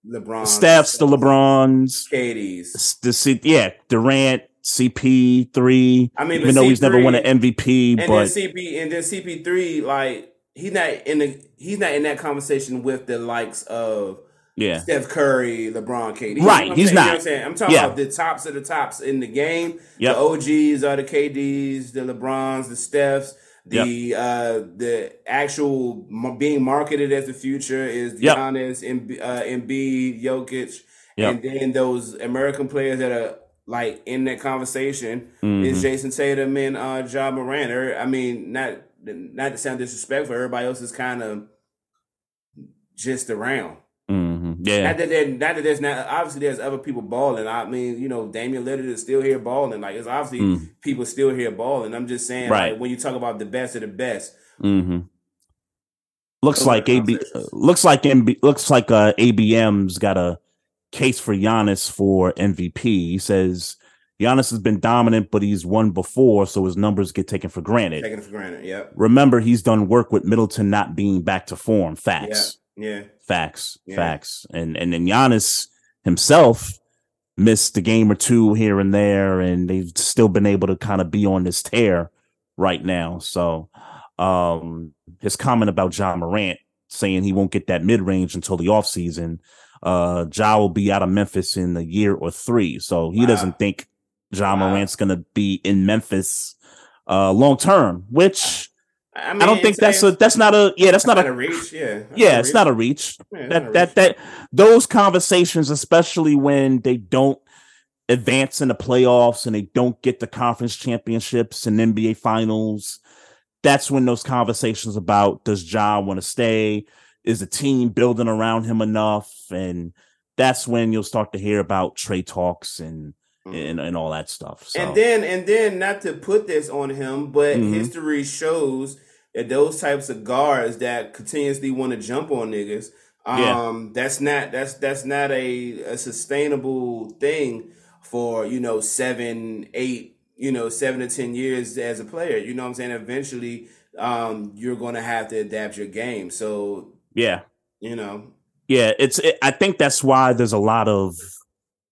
LeBron, Steph's, the LeBrons, KD's, the yeah Durant, CP3. I mean, even though C3, he's never won an MVP, and but then CP and then CP3, like he's not in the he's not in that conversation with the likes of yeah. Steph Curry, LeBron, KD. Right, you know he's not. You know I'm saying? I'm talking yeah. about the tops of the tops in the game. Yep. The OGs are the KDs, the LeBrons, the Stephs. The yep. uh the actual being marketed as the future is yep. Giannis, Emb- uh, Embiid, Jokic, yep. and then those American players that are like in that conversation mm-hmm. is Jayson Tatum and uh Ja Morant. Or, I mean, not not to sound disrespectful, everybody else is kind of just around. Yeah. Not that, there, not that there's not obviously there's other people balling. I mean, you know, Damian Lillard is still here balling. Like it's obviously mm. people still here balling. I'm just saying, right. like when you talk about the best of the best. Mm-hmm. Looks like AB looks like MB looks like uh, ABM's got a case for Giannis for MVP. He says Giannis has been dominant, but he's won before, so his numbers get taken for granted. Taken for granted, yeah. Remember, he's done work with Middleton not being back to form. Facts. Yeah. Facts. Yeah. Facts. And and then Giannis himself missed a game or two here and there, and they've still been able to kind of be on this tear right now. So um his comment about Ja Morant saying he won't get that mid range until the offseason. Uh Ja will be out of Memphis in a year or three. So he wow. doesn't think Ja wow. Morant's gonna be in Memphis uh long term, which I, mean, I don't think that's a that's not a yeah that's, not, not, a, a reach yeah yeah it's reach. not a reach yeah, that a that reach. that those conversations especially when they don't advance in the playoffs and they don't get the conference championships and NBA finals that's when those conversations about does Ja want to stay is the team building around him enough and that's when you'll start to hear about trade talks and mm-hmm. and, and all that stuff. So. And then and then not to put this on him, but mm-hmm. history shows that those types of guards that continuously want to jump on niggas, um, yeah. that's not that's that's not a, a sustainable thing for you know seven, eight, you know seven to ten years as a player. You know what I'm saying? Eventually, um, you're going to have to adapt your game. So yeah, you know, yeah, it's. It, I think that's why there's a lot of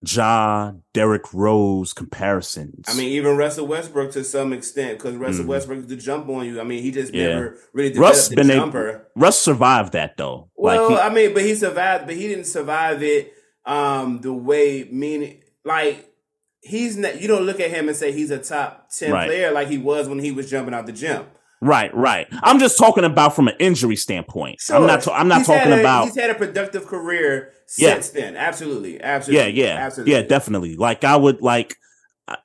Ja, Derrick Rose comparisons. I mean, even Russell Westbrook to some extent, because Russell mm. Westbrook to jump on you. I mean, he just yeah. never really developed Russ the been jumper. A, Russ survived that though. Well, like he, I mean, but he survived, but he didn't survive it um the way meaning like he's not. You don't look at him and say he's a top ten right. player like he was when he was jumping out the gym. Right, right. I'm just talking about from an injury standpoint. Sure. I'm not. Ta- I'm not he's talking a, about. He's had a productive career since yeah. then. Absolutely, absolutely. Yeah, yeah, absolutely. yeah, definitely. Like I would like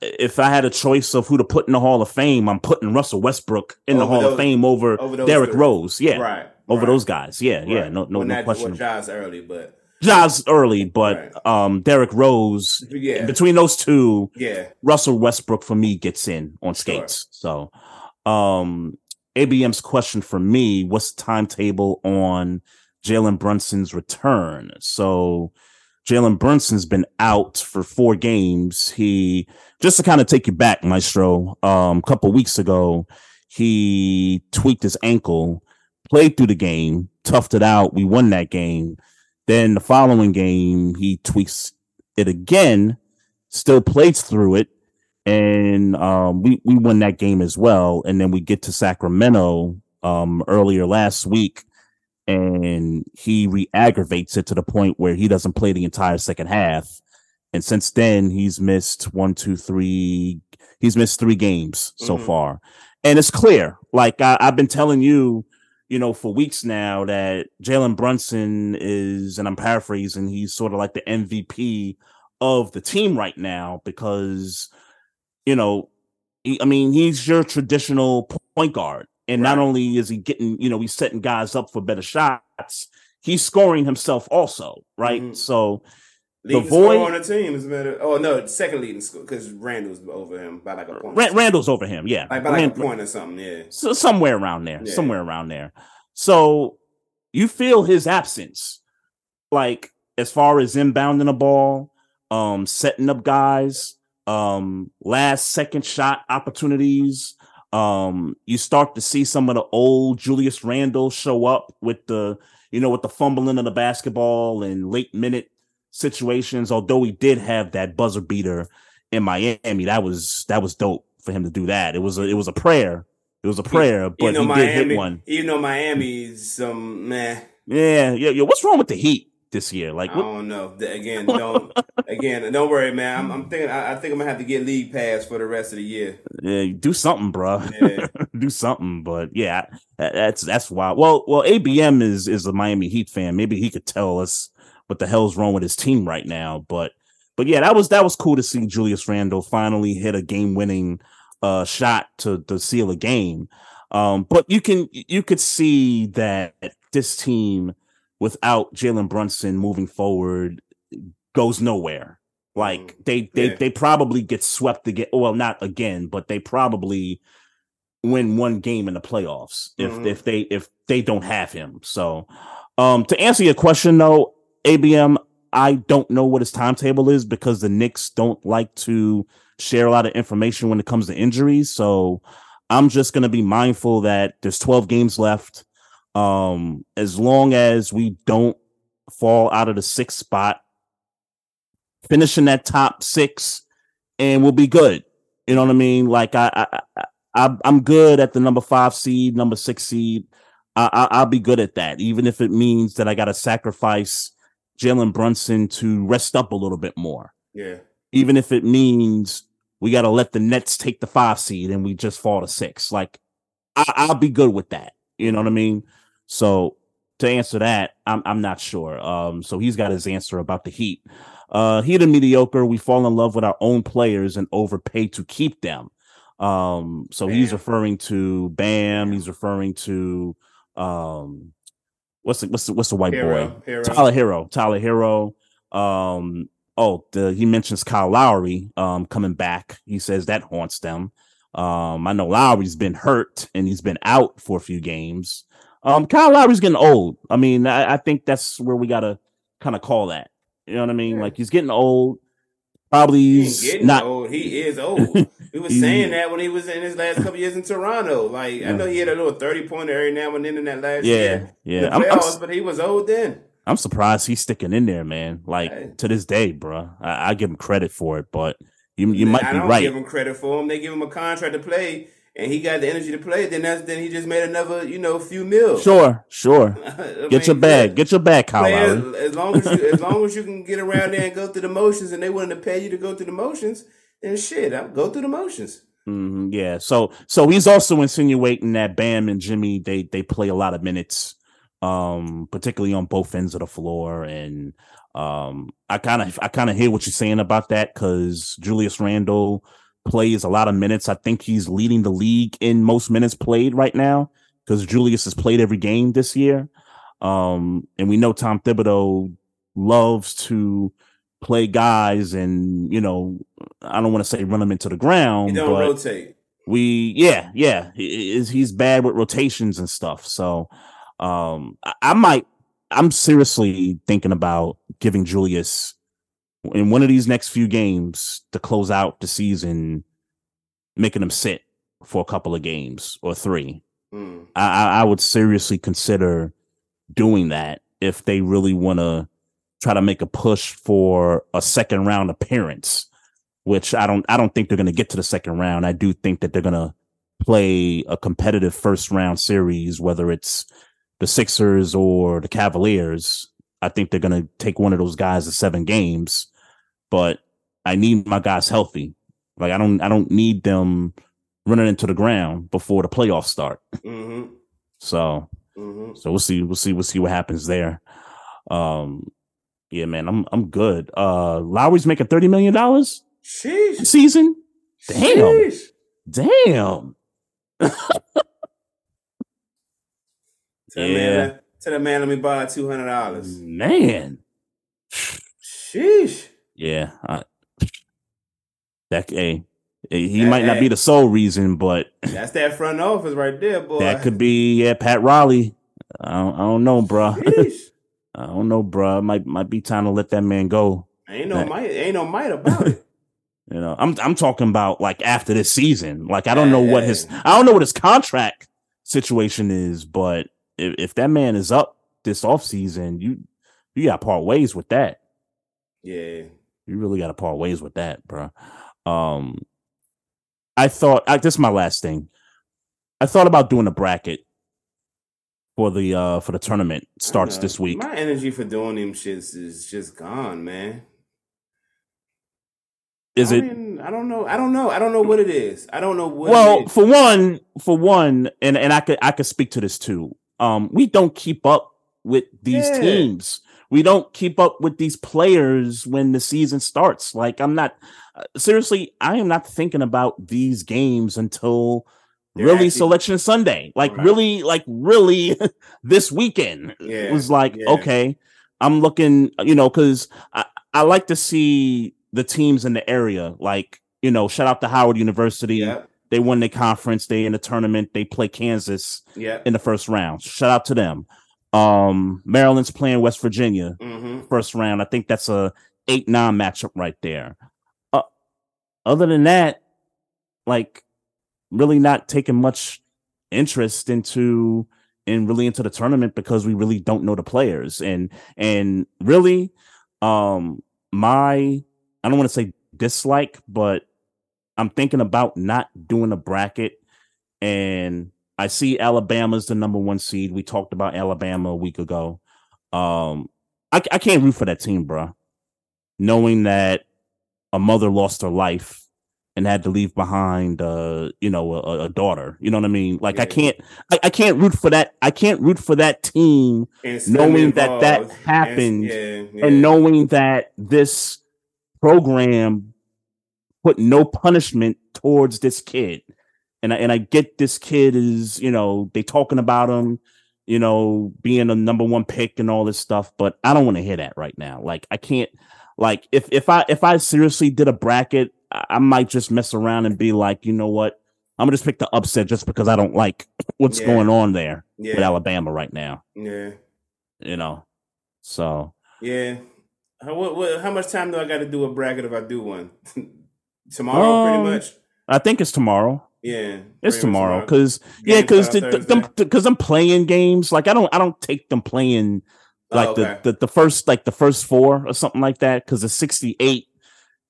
if I had a choice of who to put in the Hall of Fame, I'm putting Russell Westbrook in over the Hall those, of Fame over, over Derrick. Rose. Yeah, right. Over right. those guys. Yeah, right. yeah. No, no, well, no question. Well, Ja's early, but Ja's early, but right. um, Derrick Rose. Yeah. Between those two, yeah, Russell Westbrook for me gets in on skates. Sure. So, um, ABM's question for me: What's the timetable on Jalen Brunson's return? So Jalen Brunson's been out for four games. He just to kind of take you back, Maestro. Um, a couple weeks ago, he tweaked his ankle, played through the game, toughed it out. We won that game. Then the following game, he tweaks it again, still plays through it, and um, we we won that game as well. And then we get to Sacramento um, earlier last week, and he re-aggravates it to the point where he doesn't play the entire second half. And since then, he's missed one, two, three. He's missed three games so mm-hmm. far, and it's clear. Like I, I've been telling you, you know, for weeks now that Jalen Brunson is, and I'm paraphrasing, he's sort of like the MVP of the team right now because you know, he, I mean, he's your traditional point guard. And right. not only is he getting, you know, he's setting guys up for better shots, he's scoring himself also, right? Mm-hmm. So leading the void on the team is better. Oh no, second leading score because Randle's over him by like a point. Randle's over him, yeah, like by like Rand- a point or something, yeah. So somewhere around there, yeah. somewhere around there. So you feel his absence, like as far as inbounding the ball, um, setting up guys, um, last second shot opportunities. Um, you start to see some of the old Julius Randle show up with the, you know, with the fumbling of the basketball and late minute situations. Although he did have that buzzer beater in Miami, that was that was dope for him to do that. It was a it was a prayer. It was a prayer, but he Miami, did hit one. Even though Miami's some man. Yeah, yeah, yeah. What's wrong with the Heat this year? Like, I don't know. Again, don't again. Don't worry, man. I'm, I'm thinking. I, I, think I'm gonna have to get league pass for the rest of the year. Yeah, do something, bro. Yeah. do something. But yeah, that's that's why. Well, well, ABM is is a Miami Heat fan. Maybe he could tell us what the hell's wrong with his team right now. But but yeah, that was that was cool to see Julius Randle finally hit a game winning uh shot to to seal a game. Um, but you can you could see that this team without Jalen Brunson moving forward goes nowhere. Like mm, they they yeah. they probably get swept again. Well, not again, but they probably win one game in the playoffs if mm-hmm. if they if they don't have him. So um to answer your question though, ABM, I don't know what his timetable is because the Knicks don't like to share a lot of information when it comes to injuries. So I'm just going to be mindful that there's 12 games left. Um, as long as we don't fall out of the sixth spot, finishing that top six, and we'll be good. You know what I mean? Like I, I, I I'm good at the number five seed, number six seed. I, I, will be good at that, even if it means that I got to sacrifice Jalen Brunson to rest up a little bit more. Yeah. Even if it means we got to let the Nets take the five seed and we just fall to six. Like, I, I, will be good with that. You know what I mean? So to answer that, I'm I'm not sure. Um, so he's got his answer about the Heat. Uh, Heat are mediocre. We fall in love with our own players and overpay to keep them. Um, so Bam. he's referring to Bam. He's referring to um, what's the what's the what's the white Herro, boy? Herro. Tyler Herro. Tyler Herro. Um, oh, the, he mentions Kyle Lowry um coming back. He says that haunts them. Um, I know Lowry's been hurt and he's been out for a few games. Um, Kyle Lowry's getting old. I mean, I, I think that's where we gotta kind of call that. You know what I mean? Like he's getting old. Probably he's not old. He is old. we was saying that when he was in his last couple years in Toronto. Like yeah. I know he had a little thirty pointer every now and then in that last yeah, year. Yeah, yeah. Playoffs, but he was old then. I'm surprised he's sticking in there, man. Like hey. to this day, bro. I, I, give him credit for it, but you you might I be right. Give him credit for him. They give him a contract to play, and he got the energy to play. Then that's then he just made another you know few mil. Sure, sure. get mean, your bag. Get your bag, Kyle. As, as long as you as long as you can get around there and go through the motions, and they willing to pay you to go through the motions, then shit, I'll go through the motions. Mm-hmm, yeah. So so he's also insinuating that Bam and Jimmy they they play a lot of minutes um, particularly on both ends of the floor. And um, I kind of I kind of hear what you're saying about that because Julius Randle plays a lot of minutes. I think he's leading the league in most minutes played right now because Julius has played every game this year. Um, and we know Tom Thibodeau loves to play guys and you know I don't want to say run them into the ground. He don't rotate. We yeah yeah he, he's bad with rotations and stuff. So um, I, I might. I'm seriously thinking about giving Julius in one of these next few games to close out the season, making them sit for a couple of games or three. Mm. I, I would seriously consider doing that if they really want to try to make a push for a second round appearance. Which I don't. I don't think they're going to get to the second round. I do think that they're going to play a competitive first round series, whether it's the Sixers or the Cavaliers, I think they're going to take one of those guys to seven games. But I need my guys healthy. Like I don't, I don't need them running into the ground before the playoffs start. Mm-hmm. So, mm-hmm. so we'll see, we'll see, we'll see what happens there. Um, yeah, man, I'm, I'm good. Uh, Lowry's making thirty million dollars season. Damn, Sheesh. damn. Tell yeah. Man, tell the man, let me borrow two hundred dollars. Man, sheesh. Yeah, I, that hey, he that, might not be the sole reason, but that's that front office right there, boy. That could be yeah, Pat Riley. I don't, I don't know, bro. I don't know, bro. Might might be time to let that man go. Ain't no might, ain't no might about it. you know, I'm I'm talking about like after this season. Like I don't know what his I don't know what his contract situation is, but if, if that man is up this off season, you you got part ways with that. Yeah, you really got to part ways with that, bro. Um, I thought I, this is my last thing. I thought about doing a bracket for the uh for the tournament starts this week. My energy for doing them shits is just gone, man. Is I it? mean, I don't know. I don't know. I don't know what it is. I don't know what. well for one for one and and i could i could speak to this too um we don't keep up with these Yeah. teams we don't keep up with these players when the season starts like i'm not uh, seriously i am not thinking about these games until They're really selection sunday like Right. really like really this weekend Yeah, it was like yeah. okay i'm looking you know because i i like to see the teams in the area like you know shout out to howard university Yep. they won the conference. They in the tournament. They play Kansas Yep. in the first round. Shout out to them. Um, Maryland's playing West Virginia Mm-hmm. first round. I think that's a eight nine matchup right there. Uh, other than that, like really not taking much interest into in really into the tournament because we really don't know the players and and really um my I don't want to say dislike but I'm thinking about not doing a bracket and I see Alabama's the number 1 seed. We talked about Alabama a week ago. Um I, I can't root for that team, bro. Knowing that a mother lost her life and had to leave behind uh you know a, a daughter you know what i mean like i can't I, I can't root for that i can't root for that team knowing that that involved. And- happened yeah, yeah. and knowing that this program put no punishment towards this kid and I, and I get this kid is you know they talking about him you know being a number one pick and all this stuff but I don't want to hear that right now like I can't like if if I if I seriously did a bracket I, I might just mess around and be like you know what I'm gonna just pick the upset just because I don't like what's Yeah. going on there yeah, with Alabama right now yeah, you know so yeah. How, what, what, how much time do I got to do a bracket if I do one? Tomorrow, Um, pretty much. I think it's tomorrow Yeah, It's tomorrow because yeah, because start the, Thursday? them because I'm playing games like I don't I don't take them playing Oh, like okay. the, the the first like the first four or something like that because it's 68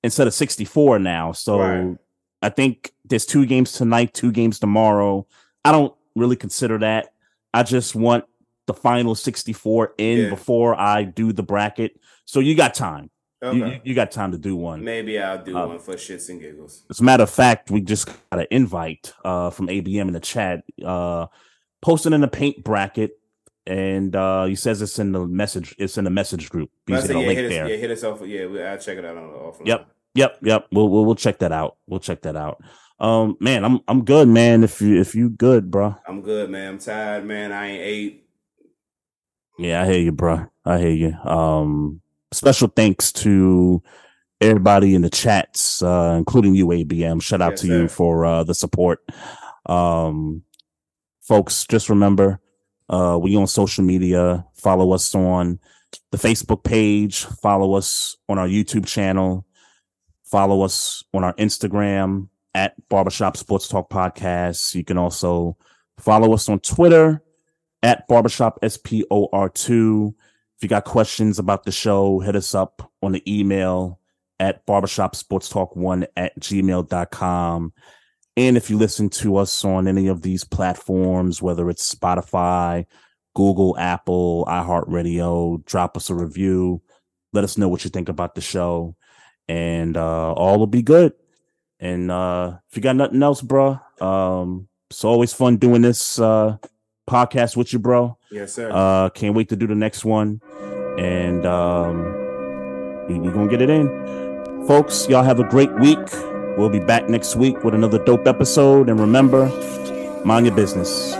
instead of 64 now. So Right. I think there's two games tonight, two games tomorrow. I don't really consider that. I just want the final 64 in Yeah. before I do the bracket. So you got time. You- Okay. You, you got time to do one. Maybe I'll do Uh, one for shits and giggles. As a matter of fact, we just got an invite uh, from ABM in the chat, uh, posting in the paint bracket, and uh, he says it's in the message. It's in the message group. Say, yeah, link hit us, there. yeah, hit us off. Yeah, we, I'll check it out on the offline. Yep. Yep, yep. We'll, we'll we'll check that out. We'll check that out. Um, man, I'm I'm good, man. If you if you good, bro. I'm good, man. I'm tired, man. I ain't ate. Yeah, I hear you, bro. I hear you. Um, special thanks to everybody in the chats, uh, including you, ABM. Shout out Yes, to sir. you for uh, the support. Um, folks, just remember, uh, we on social media. Follow us on the Facebook page. Follow us on our YouTube channel. Follow us on our Instagram at Barbershop Sports Talk Podcast. You can also follow us on Twitter at Barbershop SPOR2. You got questions about the show, hit us up on the email at barbershopsportstalk1 at gmail.com. And if you listen to us on any of these platforms, whether it's Spotify, Google, Apple, iHeartRadio, drop us a review. Let us know what you think about the show. And uh, all will be good. And uh, if you got nothing else, bro, um, it's always fun doing this uh, podcast with you, bro. Yes, sir. Uh, can't wait to do the next one, and um, we, we gonna get it in, folks. Y'all have a great week. We'll be back next week with another dope episode, and remember, mind your business.